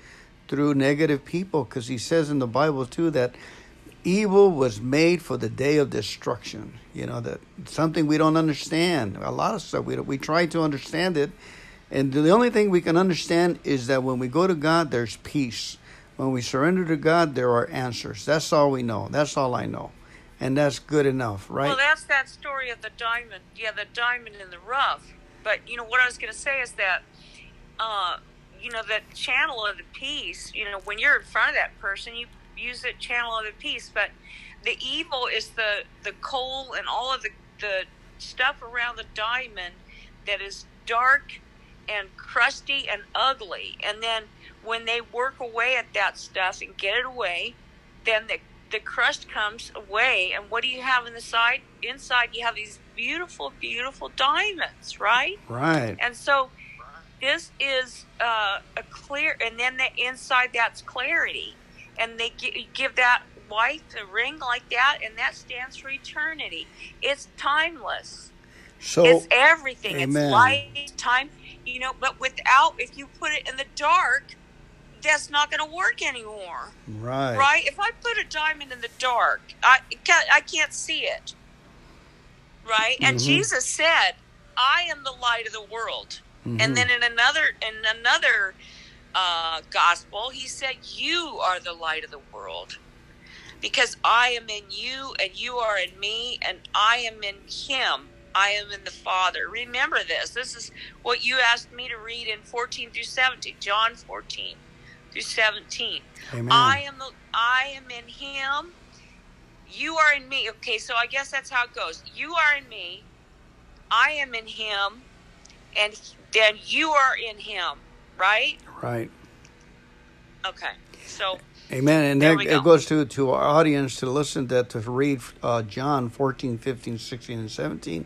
through negative people, because He says in the Bible too that evil was made for the day of destruction. You know that something we don't understand. A lot of stuff we we try to understand it, and the only thing we can understand is that when we go to God, there's peace. When we surrender to God, there are answers. That's all we know. That's all I know, and that's good enough, right? Well, that's that story of the diamond. Yeah, the diamond in the rough. But you know what I was going to say is that, uh, you know, that channel of the peace. You know, when you're in front of that person, you use that channel of the peace. But the evil is the the coal and all of the the stuff around the diamond that is dark and crusty and ugly. And then when they work away at that stuff and get it away, then the the crust comes away, and what do you have in the side? Inside, you have these beautiful, beautiful diamonds, right? right. And so, this is uh, a clear, and then the inside that's clarity, and they gi- give that wife a ring like that, and that stands for eternity. It's timeless. So it's everything. Amen. It's light, time, you know. But without, if you put it in the dark, that's not going to work anymore right. right? If I put a diamond in the dark, I can't, I can't see it, right? And Mhm. Jesus said, "I am the light of the world." Mm-hmm. And then in another in another uh, gospel, he said, "You are the light of the world." Because I am in you and you are in me and I am in him. I am in the Father. Remember this. This is what you asked me to read in 14 through 17, John 14 through 17. Amen. I am the I am in him. You are in me. Okay, so I guess that's how it goes. You are in me. I am in him and then you are in him, right? Right. Okay. So Amen. And that, it goes to, to our audience to listen to, to read uh, John 14, 15, 16, and 17.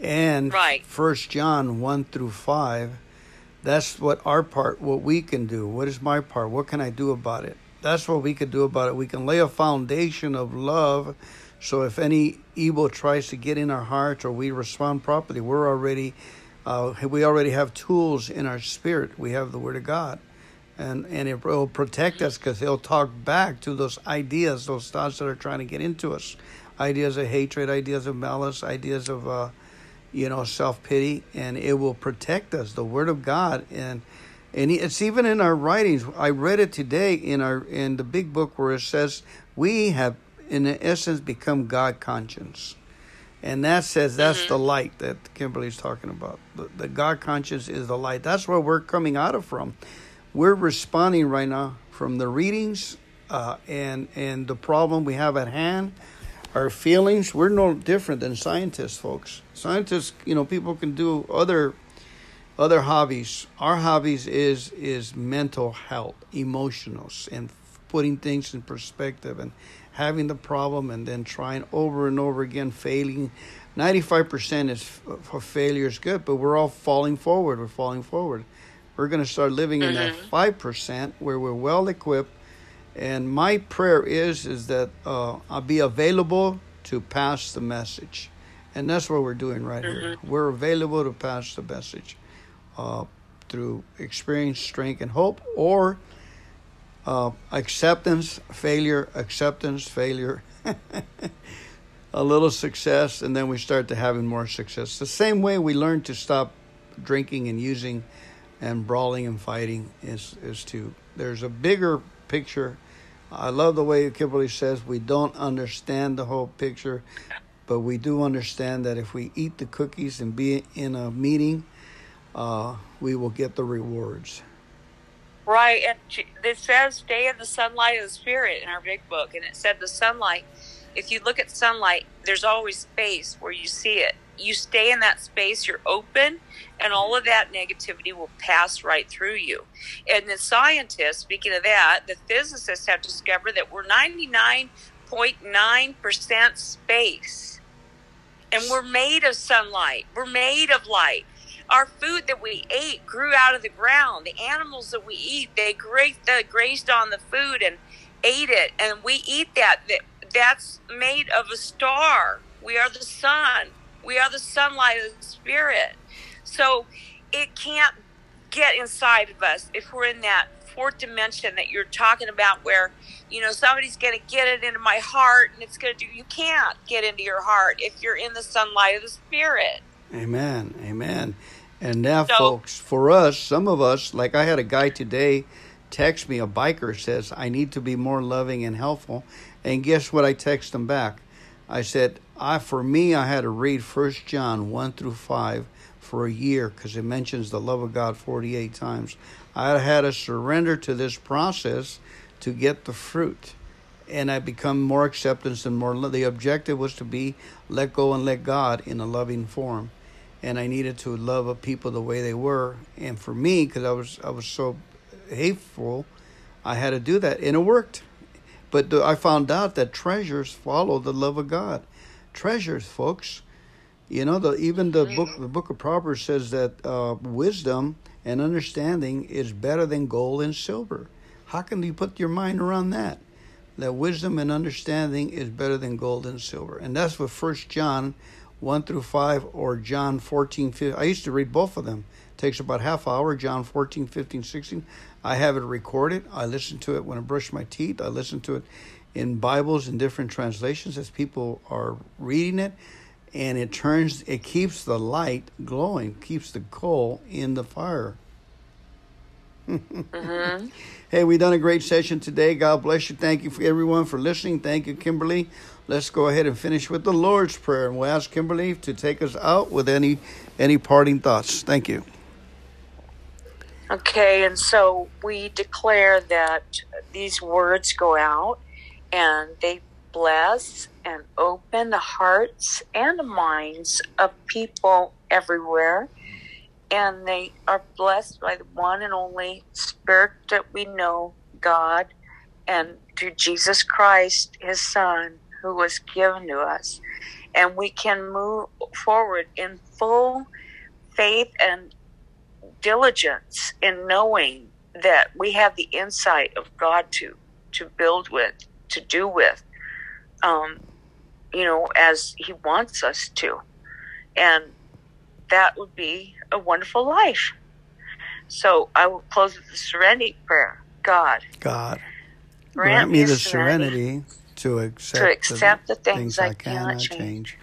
And right. First John 1 through 5. That's what our part, what we can do. What is my part? What can I do about it? That's what we can do about it. We can lay a foundation of love so if any evil tries to get in our hearts or we respond properly, we're already, uh, we already have tools in our spirit. We have the Word of God and and it will protect us because he'll talk back to those ideas, those thoughts that are trying to get into us, ideas of hatred, ideas of malice, ideas of uh, you know self pity, and it will protect us. The Word of God and. And it's even in our writings. I read it today in our in the big book where it says we have, in essence, become God conscience, and that says that's mm-hmm. the light that Kimberly's talking about. The, the God conscience is the light. That's where we're coming out of from we're responding right now from the readings uh, and and the problem we have at hand, our feelings. We're no different than scientists, folks. Scientists, you know, people can do other other hobbies. Our hobbies is is mental health, emotionals, and putting things in perspective and having the problem and then trying over and over again, failing. 95% is for failure is good, but we're all falling forward. We're falling forward. We're going to start living mm-hmm. in that mm-hmm. five percent where we're well equipped. And my prayer is is that uh, I'll be available to pass the message, and that's what we're doing right mm-hmm. here. We're available to pass the message uh, through experience, strength, and hope, or uh, acceptance, failure, acceptance, failure. a little success, and then we start to having more success. The same way we learn to stop drinking and using and brawling and fighting is is to there's a bigger picture. I love the way Kimberly says we don't understand the whole picture, but we do understand that if we eat the cookies and be in a meeting, uh, we will get the rewards. Right, and it says stay in the sunlight of the spirit in our big book, and it said the sunlight. If you look at sunlight, there's always space where you see it. You stay in that space, you're open, and all of that negativity will pass right through you. And the scientists, speaking of that, the physicists have discovered that we're 99.9% space. And we're made of sunlight, we're made of light. Our food that we ate grew out of the ground. The animals that we eat, they grazed, on the food and ate it. And we eat that. That's made of a star. We are the sun. We are the sunlight of the spirit. So it can't get inside of us if we're in that fourth dimension that you're talking about where you know somebody's going to get it into my heart and it's going to do you can't get into your heart if you're in the sunlight of the spirit. Amen amen. And now so, folks for us some of us like i had a guy today text me a biker says i need to be more loving and helpful. And guess what? I text him back. I said i for me i had to read first john 1 through 5 for a year because it mentions the love of God 48 times. I had to surrender to this process to get the fruit. And I become more acceptance and more. The objective was to be let go and let God in a loving form, and I needed to love people the way they were. And for me, because I was I was so hateful, I had to do that, and it worked. But I found out that treasures follow the love of God. Treasures, folks. You know, the, even the book, the book of Proverbs says that uh, wisdom and understanding is better than gold and silver. How can you put your mind around that? That wisdom and understanding is better than gold and silver, and that's what First John one through five or John 14, 15. I used to read both of them. It takes about half hour. John 14, 15, 16. I have it recorded. I listen to it when I brush my teeth. I listen to it in Bibles in different translations as people are reading it and it turns it keeps the light glowing, keeps the coal in the fire. Mm-hmm. Hey, we done a great session today. God bless you. Thank you for everyone for listening. Thank you, Kimberly. Let's go ahead and finish with the Lord's Prayer, and we'll ask Kimberly to take us out with any any parting thoughts. Thank you. Okay, and so we declare that these words go out and they bless and open the hearts and minds of people everywhere. And they are blessed by the one and only Spirit that we know, God, and through Jesus Christ, His Son, who was given to us. And we can move forward in full faith and diligence in knowing that we have the insight of God to to build with, to do with, um, you know, as He wants us to, and that would be a wonderful life. So I will close with the serenity prayer. God, God, grant, me the serenity, to accept, to accept the, things I cannot change,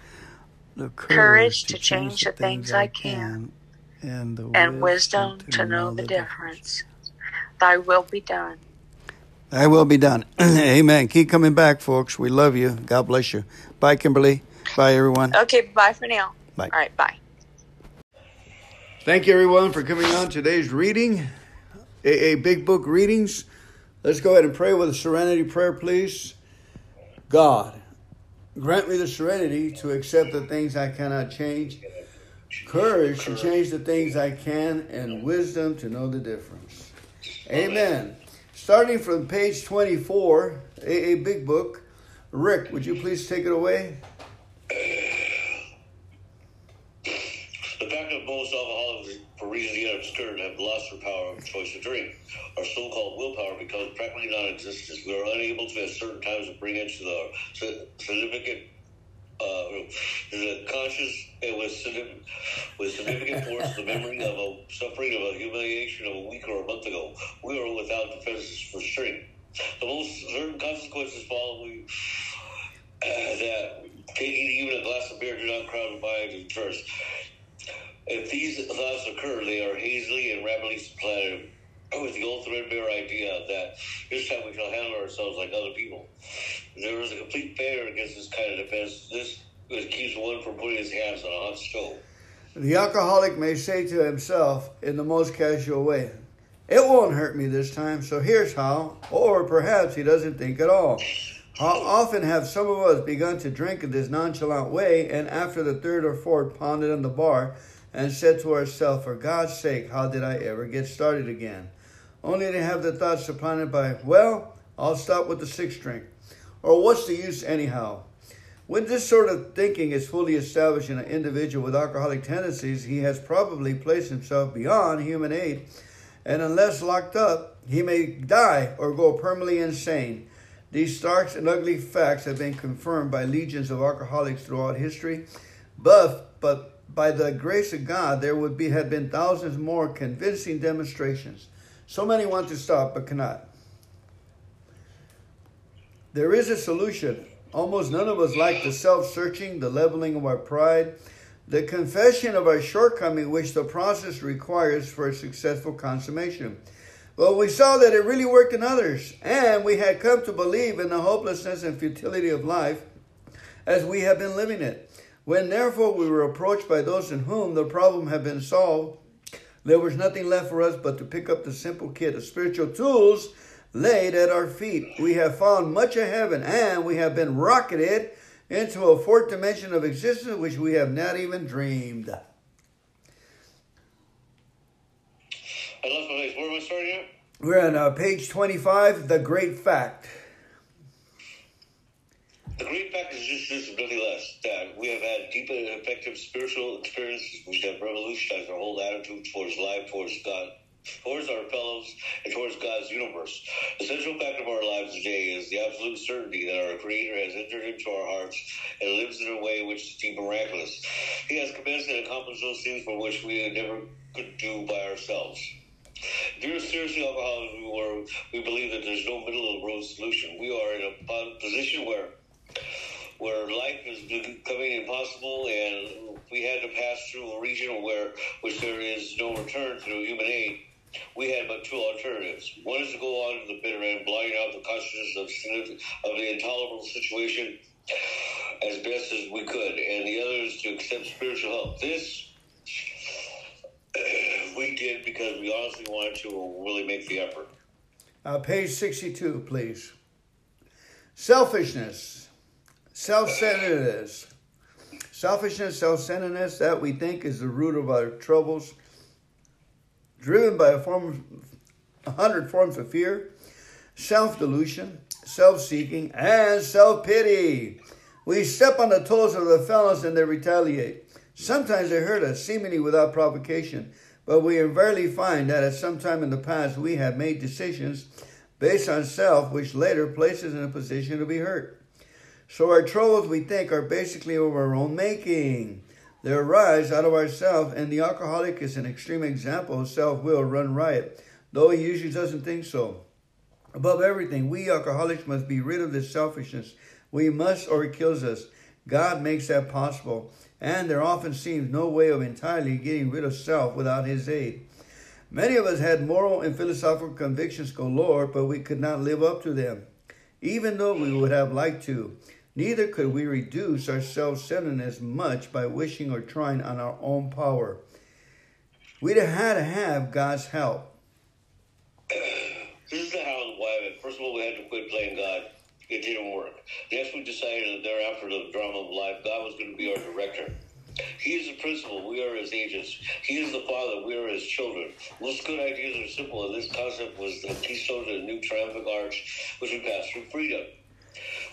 the courage to change the things I can, and the and wisdom to know the difference. Thy will be done. Thy will be done. Amen. Keep coming back, folks. We love you. God bless you. Bye, Kimberly. Bye, everyone. Okay, bye for now. Bye. All right, bye. Thank you, everyone, for coming on today's reading, AA Big Book readings. Let's go ahead and pray with a serenity prayer, please. God, grant me the serenity to accept the things I cannot change, courage to change the things I can, and wisdom to know the difference. Amen. Starting from page 24, a Big Book. Rick, would you please take it away? The fact that most alcoholics, for reasons yet obscure, have lost their power of choice to drink. Our so-called willpower becomes practically non-existent. We are unable to, at certain times, bring into the si- significant, uh, the conscious and with, significant- with significant force the memory of a suffering of a humiliation of a week or a month ago. We are without defenses for strength. The most certain consequences following uh, that taking even a glass of beer do not crowd mind at first. If these thoughts occur, they are hazily and rapidly supplanted with the old threadbare idea that this time we shall handle ourselves like other people. There is a complete failure against this kind of defense. This keeps one from putting his hands on a hot stove. The alcoholic may say to himself in the most casual way, It won't hurt me this time, so here's how. Or perhaps he doesn't think at all. How often have some of us begun to drink in this nonchalant way, and after the third or fourth pounded on the bar, and said to ourselves, For God's sake, how did I ever get started again? Only to have the thought supplanted by, Well, I'll stop with the sixth drink. Or what's the use anyhow? When this sort of thinking is fully established in an individual with alcoholic tendencies, he has probably placed himself beyond human aid, and unless locked up, he may die or go permanently insane. These stark and ugly facts have been confirmed by legions of alcoholics throughout history, but, but by the grace of God, there would be have been thousands more convincing demonstrations. So many want to stop but cannot. There is a solution. Almost none of us like the self searching, the leveling of our pride, the confession of our shortcoming, which the process requires for a successful consummation. Well, we saw that it really worked in others, and we had come to believe in the hopelessness and futility of life as we have been living it. When therefore we were approached by those in whom the problem had been solved, there was nothing left for us but to pick up the simple kit of spiritual tools laid at our feet. We have found much of heaven and we have been rocketed into a fourth dimension of existence which we have not even dreamed. I lost my place. Where am I starting at? We're on uh, page 25, The Great Fact. The great fact is just this, nothing less, that we have had deep and effective spiritual experiences which have revolutionized our whole attitude towards life, towards God, towards our fellows, and towards God's universe. The central fact of our lives today is the absolute certainty that our Creator has entered into our hearts and lives in a way which is deep miraculous. He has commenced and accomplished those things for which we never could do by ourselves. If you're seriously alcoholic, we, were, we believe that there's no middle of the road solution. We are in a position where where life is becoming impossible, and we had to pass through a region where which there is no return through human aid. We had but two alternatives. One is to go on to the bitter end, blotting out the consciousness of, of the intolerable situation as best as we could, and the other is to accept spiritual help. This we did because we honestly wanted to really make the effort. Uh, page 62, please. Selfishness, self centeredness. Selfishness, self centeredness, that we think is the root of our troubles, driven by a form, a hundred forms of fear, self delusion, self seeking, and self pity. We step on the toes of the fellows and they retaliate. Sometimes they hurt us, seemingly without provocation, but we invariably find that at some time in the past we have made decisions based on self, which later places us in a position to be hurt. So our troubles, we think, are basically of our own making. They arise out of ourselves, and the alcoholic is an extreme example of self-will run riot, though he usually doesn't think so. Above everything, we alcoholics must be rid of this selfishness. We must, or it kills us. God makes that possible and there often seems no way of entirely getting rid of self without his aid. Many of us had moral and philosophical convictions galore, but we could not live up to them, even though we would have liked to. Neither could we reduce our self centeredness much by wishing or trying on our own power. We'd have had to have God's help. This is the it. First of all, we had to quit playing God it didn't work. Yes, we decided that thereafter the drama of life, God was going to be our director. He is the principal. We are his agents. He is the father. We are his children. Most good ideas are simple, and this concept was the keystone to the new triumphant arch, which would pass through freedom.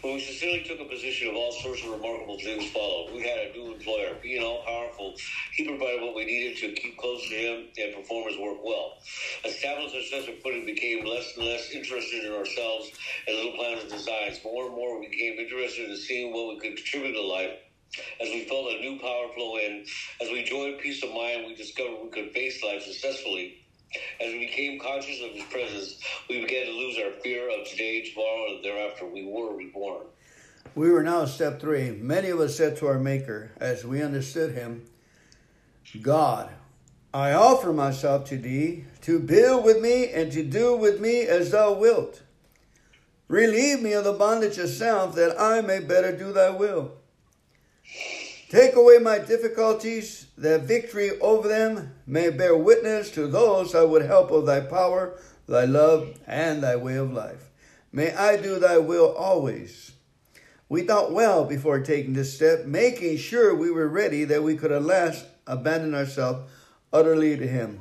When we sincerely took a position of all sorts of remarkable things followed. We had a new employer. Being all powerful, he provided what we needed to keep close to him and perform his work well. Established sense of footing became less and less interested in ourselves and little plans and designs. More and more, we became interested in seeing what we could contribute to life as we felt a new power flow in, as we enjoyed peace of mind, we discovered we could face life successfully as we became conscious of his presence, we began to lose our fear of today, tomorrow, and thereafter. We were reborn. We were now step three. Many of us said to our Maker, as we understood him, God, I offer myself to thee to build with me and to do with me as thou wilt. Relieve me of the bondage of self that I may better do thy will. Take away my difficulties, that victory over them may bear witness to those I would help of thy power, thy love, and thy way of life. May I do thy will always. We thought well before taking this step, making sure we were ready that we could at last abandon ourselves utterly to him.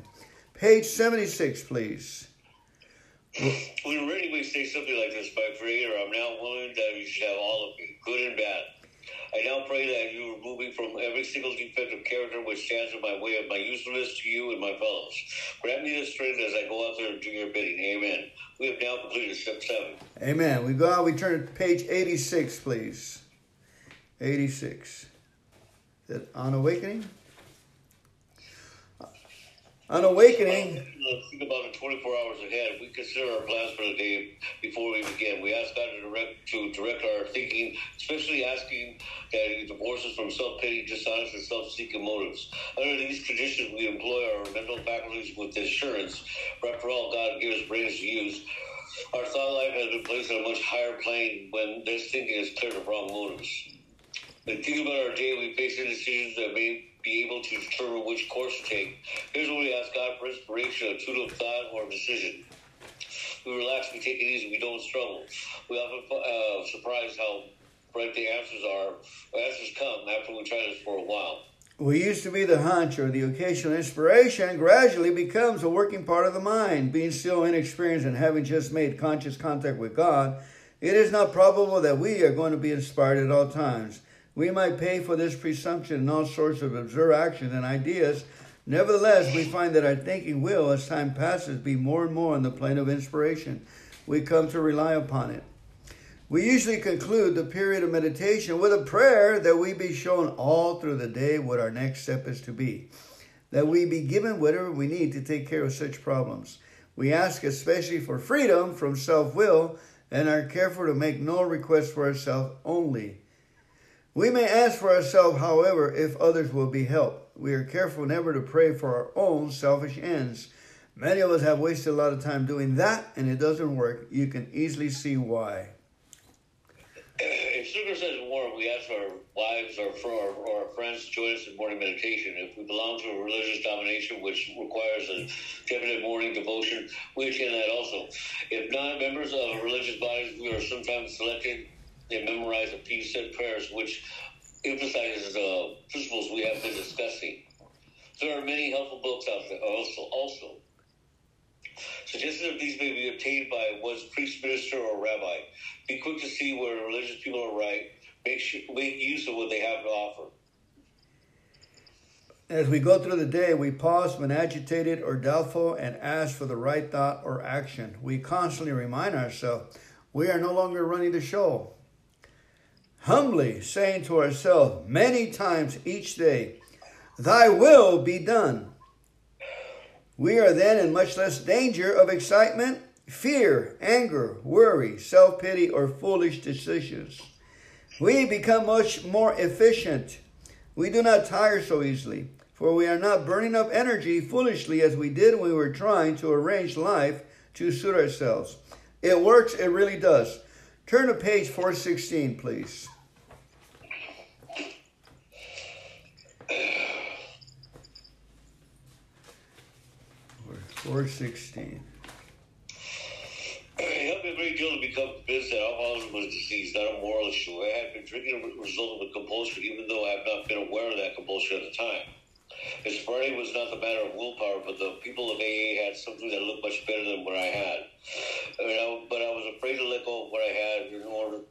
Page 76, please. We ready we say something like this, my Creator, I'm now willing that you should have all of me, good and bad. I now pray that you remove me from every single defect of character which stands in my way of my usefulness to you and my fellows. Grant me the strength as I go out there and do your bidding. Amen. We have now completed step seven. Amen. We go out, we turn to page 86, please. 86. That on awakening? On awakening. Think about it 24 hours ahead. We consider our plans for the day before we begin. We ask God to direct, to direct our thinking, especially asking that He divorce us from self pity, dishonest, and self seeking motives. Under these conditions, we employ our mental faculties with assurance. For after all, God gives brains to use. Our thought life has been placed on a much higher plane when this thinking is cleared of wrong motives. And think about our day, we face decisions that may be able to determine which course to take. Here's what we ask God for inspiration, a tool of thought, or a decision. We relax, we take it easy, we don't struggle. We often uh, surprise how bright the answers are. Answers come after we try this for a while. We used to be the hunch or the occasional inspiration gradually becomes a working part of the mind. Being still inexperienced and having just made conscious contact with God, it is not probable that we are going to be inspired at all times. We might pay for this presumption in all sorts of absurd actions and ideas. Nevertheless, we find that our thinking will, as time passes, be more and more on the plane of inspiration. We come to rely upon it. We usually conclude the period of meditation with a prayer that we be shown all through the day what our next step is to be, that we be given whatever we need to take care of such problems. We ask especially for freedom from self will and are careful to make no request for ourselves only We may ask for ourselves, however, if others will be helped. We are careful never to pray for our own selfish ends. Many of us have wasted a lot of time doing that, and it doesn't work. You can easily see why. If Sugar says warm, we ask our wives or for our, or our friends to join us in morning meditation. If we belong to a religious domination which requires a definite morning devotion, we attend that also. If not members of a religious bodies, we are sometimes selected and memorize a few set prayers which emphasizes the uh, principles we have been discussing. There are many helpful books out there also. Also, suggested that these may be obtained by one's priest, minister, or rabbi. Be quick to see where religious people are right. Make sure, make use of what they have to offer. As we go through the day, we pause when agitated or doubtful and ask for the right thought or action. We constantly remind ourselves we are no longer running the show. Humbly saying to ourselves many times each day, Thy will be done. We are then in much less danger of excitement, fear, anger, worry, self pity, or foolish decisions. We become much more efficient. We do not tire so easily, for we are not burning up energy foolishly as we did when we were trying to arrange life to suit ourselves. It works, it really does. Turn to page 416, please. 416. It helped me a great deal to become convinced that alcoholism was a disease, not a moral issue. I had been drinking as a result of a compulsion, even though I have not been aware of that compulsion at the time. The sobriety was not the matter of willpower, but the people of AA had something that looked much better than what I had. I mean, I, but I was afraid to let go of what I had in order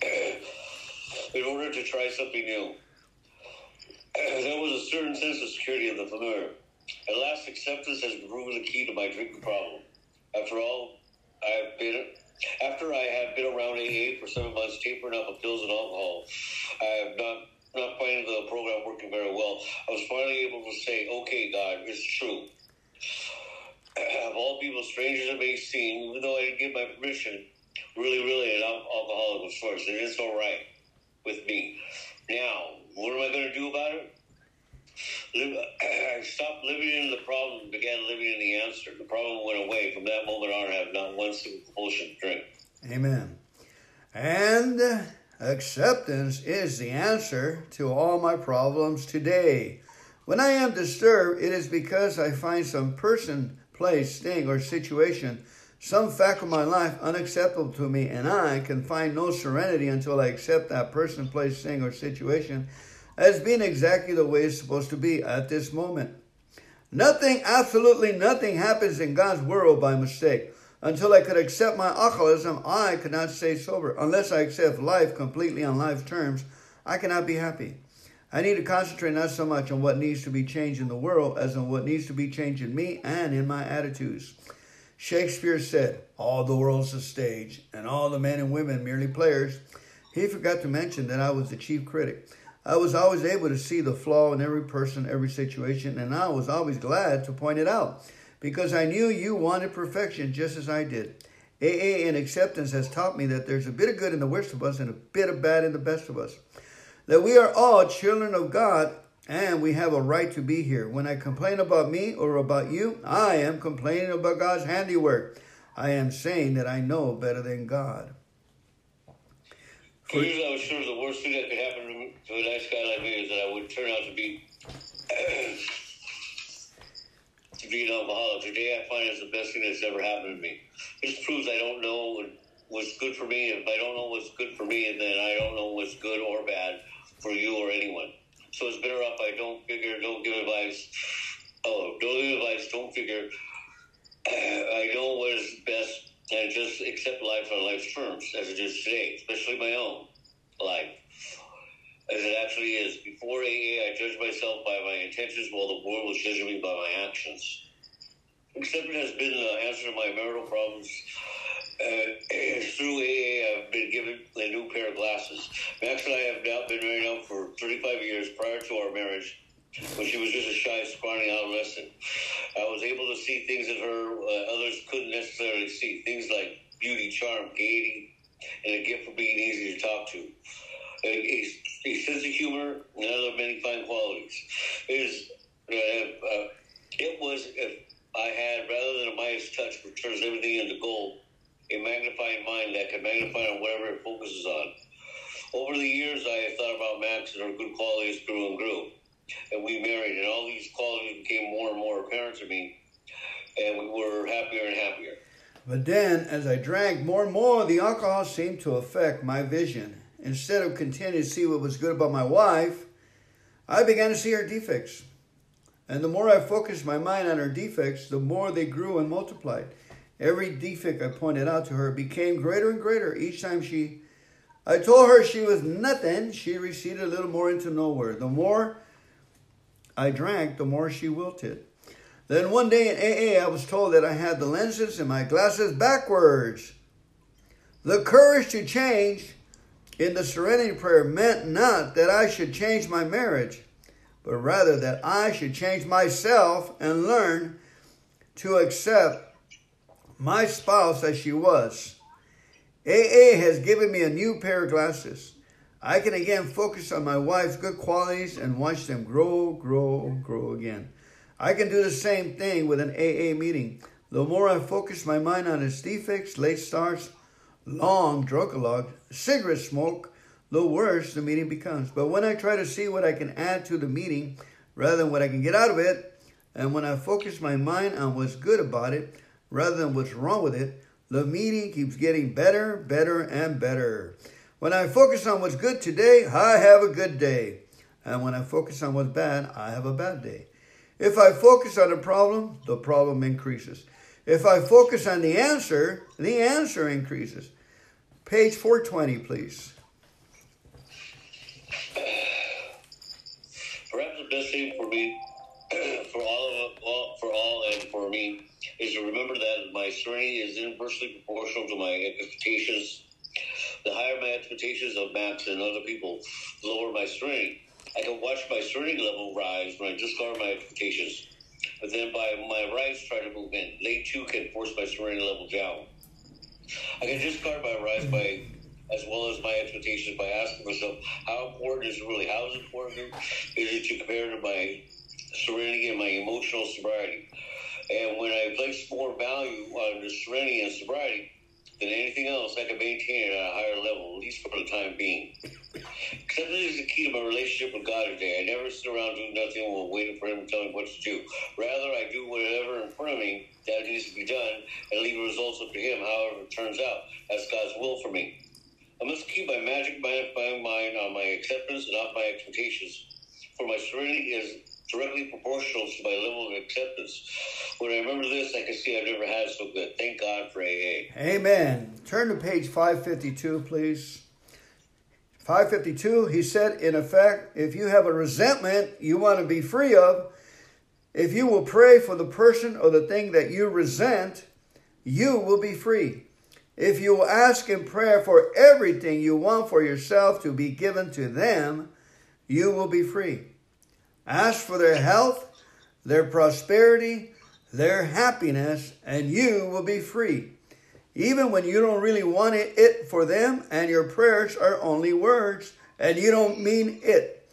in order to try something new. There was a certain sense of security in the familiar. At last, acceptance has proven the key to my drinking problem. After all, I have been after I have been around AA for seven months, tapering off of pills and alcohol. I have not not finding the program working very well. I was finally able to say, "Okay, God, it's true." Of all people, strangers it may seem, even though I didn't give my permission, really, really, an alcoholic of sorts, and it's all right with me. Now, what am I going to do about it? I stopped living in the problem and began living in the answer. The problem went away. From that moment on, I have not one single compulsion to drink. Amen. And acceptance is the answer to all my problems today. When I am disturbed, it is because I find some person, place, thing, or situation, some fact of my life unacceptable to me, and I can find no serenity until I accept that person, place, thing, or situation as being exactly the way it's supposed to be at this moment. Nothing, absolutely nothing happens in God's world by mistake. Until I could accept my alcoholism, I could not stay sober. Unless I accept life completely on life's terms, I cannot be happy. I need to concentrate not so much on what needs to be changed in the world as on what needs to be changed in me and in my attitudes. Shakespeare said, All the world's a stage, and all the men and women merely players. He forgot to mention that I was the chief critic. I was always able to see the flaw in every person, every situation, and I was always glad to point it out because I knew you wanted perfection just as I did. AA and acceptance has taught me that there's a bit of good in the worst of us and a bit of bad in the best of us. That we are all children of God and we have a right to be here. When I complain about me or about you, I am complaining about God's handiwork. I am saying that I know better than God. For years, I was sure the worst thing that could happen to a nice guy like me is that I would turn out to be to be an alcoholic. Today, I find it's the best thing that's ever happened to me. This proves I don't know what's good for me. If I don't know what's good for me, then I don't know what's good or bad for you or anyone. So it's better off I don't figure, don't give advice. Oh, don't give advice, don't figure. I know what is best and just accept life on life's terms as it is today, especially my own life. As it actually is. Before AA, I judged myself by my intentions while the world was judging me by my actions. Acceptance has been the answer to my marital problems. Uh, through AA, I've been given a new pair of glasses. Max and I have now been married now for 35 years prior to our marriage when she was just a shy, scrawny adolescent. I was able to see things in her uh, others couldn't necessarily see. Things like beauty, charm, gaiety, and a gift for being easy to talk to. A, a a sense of humor, and other many fine qualities. It is, uh, uh, it was if I had rather than a Midas touch, which turns everything into gold, a magnifying mind that can magnify on whatever it focuses on. Over the years, I have thought about Max and her good qualities grew and grew. And we married, and all these qualities became more and more apparent to me, and we were happier and happier. But then, as I drank more and more, the alcohol seemed to affect my vision. Instead of continuing to see what was good about my wife, I began to see her defects. And the more I focused my mind on her defects, the more they grew and multiplied. Every defect I pointed out to her became greater and greater each time she I told her she was nothing. She receded a little more into nowhere. The more I drank, the more she wilted. Then one day in AA, I was told that I had the lenses in my glasses backwards. The courage to change in the serenity prayer meant not that I should change my marriage, but rather that I should change myself and learn to accept my spouse as she was. AA has given me a new pair of glasses. I can again focus on my wife's good qualities and watch them grow, grow, grow again. I can do the same thing with an AA meeting. The more I focus my mind on its defects, late starts, long drunkalogue, cigarette smoke, the worse the meeting becomes. But when I try to see what I can add to the meeting rather than what I can get out of it, and when I focus my mind on what's good about it rather than what's wrong with it, the meeting keeps getting better, better, and better. When I focus on what's good today, I have a good day. And when I focus on what's bad, I have a bad day. If I focus on the problem, the problem increases. If I focus on the answer, the answer increases. Page 420, please. Perhaps the best thing for me, for all of all, for all and for me, is to remember that my serenity is inversely proportional to my expectations. The higher my expectations of Max and other people, the lower my serenity. I can watch my serenity level rise when I discard my expectations. But then by my rise try to move in. They too can force my serenity level down. I can discard my rise by as well as my expectations by asking myself how important is it really? How is important? Is it to compare to my serenity and my emotional sobriety? And when I place more value on the serenity and sobriety than anything else, I can maintain it at a higher level, at least for the time being. Acceptance is the key to my relationship with God today. I never sit around doing nothing while waiting for Him to tell me what to do. Rather, I do whatever in front of me that needs to be done and leave the results up to Him, however it turns out. That's God's will for me. I must keep my magic mind, mind on my acceptance and not my expectations. For my serenity is directly proportional to my level of acceptance. When I remember this, I can see I've never had so good. Thank God for AA. Amen. Turn to page 552, please. 552, he said, in effect, if you have a resentment you want to be free of, if you will pray for the person or the thing that you resent, you will be free. If you will ask in prayer for everything you want for yourself to be given to them, you will be free. Ask for their health, their prosperity, their happiness, and you will be free. Even when you don't really want it for them and your prayers are only words and you don't mean it.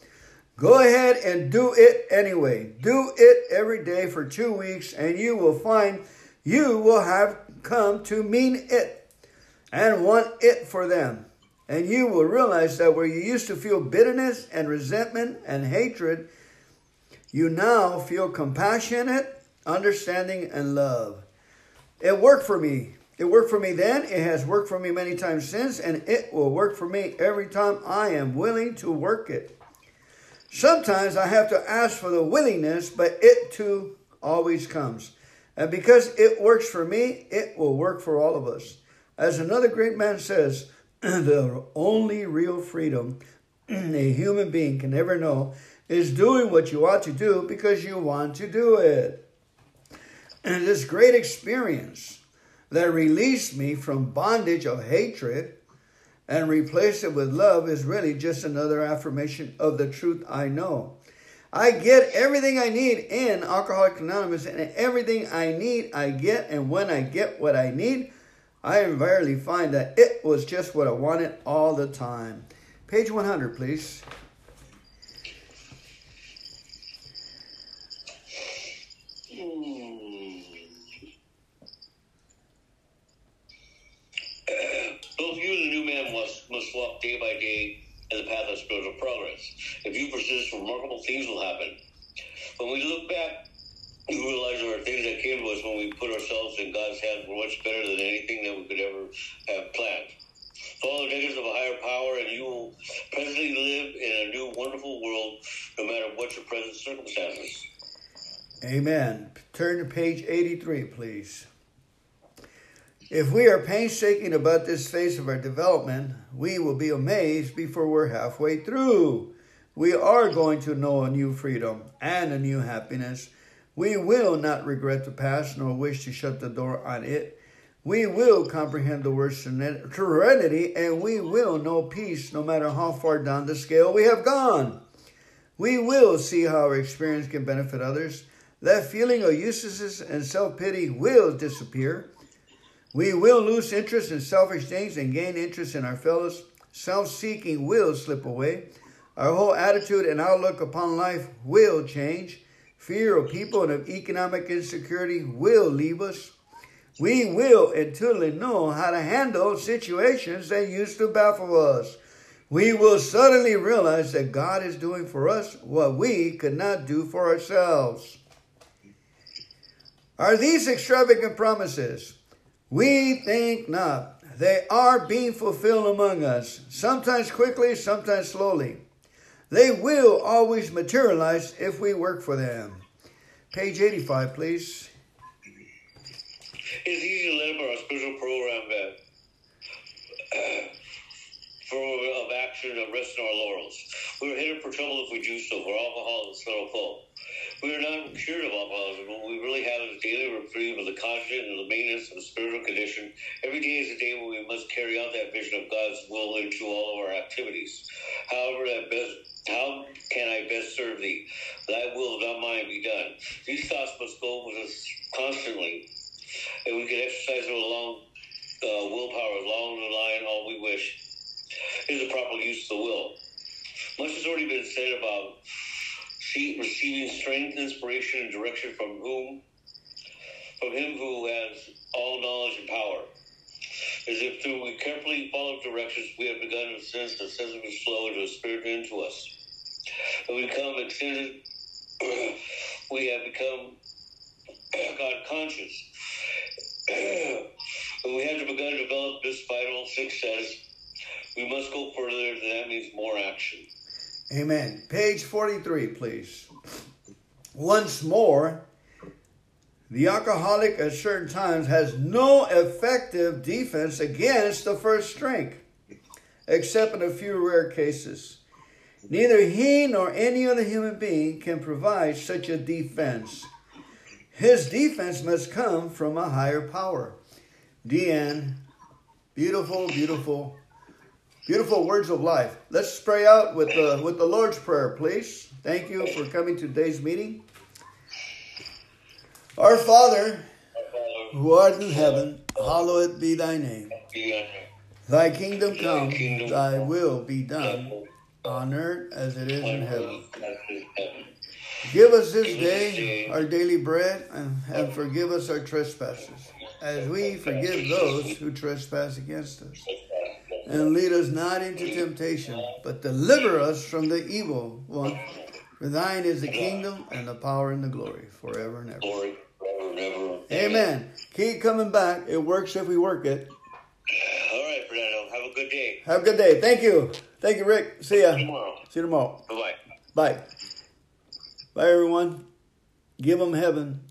Go ahead and do it anyway. Do it every day for two weeks and you will find you will have come to mean it and want it for them. And you will realize that where you used to feel bitterness and resentment and hatred, you now feel compassionate, understanding, and love. It worked for me. It worked for me then. It has worked for me many times since, and it will work for me every time I am willing to work it. Sometimes I have to ask for the willingness, but it too always comes. And because it works for me, it will work for all of us. As another great man says, the only real freedom a human being can ever know is doing what you ought to do because you want to do it. And this great experience that released me from bondage of hatred and replaced it with love is really just another affirmation of the truth I know. I get everything I need in Alcoholics Anonymous, and everything I need, I get. And when I get what I need, I invariably find that it was just what I wanted all the time. Page 100, please. Hmm. Both you and the new man must, walk day by day in the path of spiritual progress. If you persist, remarkable things will happen. When we look back, we realize there are things that came to us when we put ourselves in God's hands were much better than anything that we could ever have planned. Follow the directions of a higher power, and you will presently live in a new, wonderful world, no matter what your present circumstances. Amen. Turn to page 83, please. If we are painstaking about this phase of our development, we will be amazed before we're halfway through. We are going to know a new freedom and a new happiness. We will not regret the past nor wish to shut the door on it. We will comprehend the word serenity and we will know peace no matter how far down the scale we have gone. We will see how our experience can benefit others. That feeling of uselessness and self pity will disappear. We will lose interest in selfish things and gain interest in our fellows. Self seeking will slip away. Our whole attitude and outlook upon life will change. Fear of people and of economic insecurity will leave us. We will intuitively know how to handle situations that used to baffle us. We will suddenly realize that God is doing for us what we could not do for ourselves. Are these extravagant promises? We think not. They are being fulfilled among us, sometimes quickly, sometimes slowly. They will always materialize if we work for them. Page 85, please. It's easy to up our spiritual program that of action and rest our laurels. We are headed for trouble if we do so, for alcohol is not a. We are not cured of alcoholism. What we really have is daily reprieve of the conscience and the maintenance of the spiritual condition. Every day is a day when we must carry out that vision of God's will into all of our activities. However, that best, how can I best serve thee? Thy will, not mine, be done. These thoughts must go with us constantly, and we can exercise it along uh, willpower along the line all we wish is the proper use of the will. Much has already been said about receiving strength, inspiration, and direction from whom? From him who has all knowledge and power. As if through we carefully follow directions, we have begun to sense the sensitive flow into a spirit into us. And we become extended, we have become God conscious. when we have to begun to develop this vital success, we must go further, that means more action. Amen. Page 43, please. Once more, the alcoholic at certain times has no effective defense against the first drink, except in a few rare cases. Neither he nor any other human being can provide such a defense. His defense must come from a higher power. Deanne, beautiful, beautiful Beautiful words of life. Let's pray out with the with the Lord's prayer, please. Thank you for coming to today's meeting. Our Father, who art in heaven, hallowed be thy name. Thy kingdom come, thy will be done, on earth as it is in heaven. Give us this day our daily bread, and, and forgive us our trespasses, as we forgive those who trespass against us and lead us not into temptation, but deliver us from the evil one. For thine is the kingdom and the power and the glory forever and ever. Glory forever and ever. Amen. Keep coming back. It works if we work it. All right, Fernando. Have a good day. Have a good day. Thank you. Thank you, Rick. See ya. Tomorrow. See you tomorrow. Bye-bye. Bye. Bye, everyone. Give them heaven.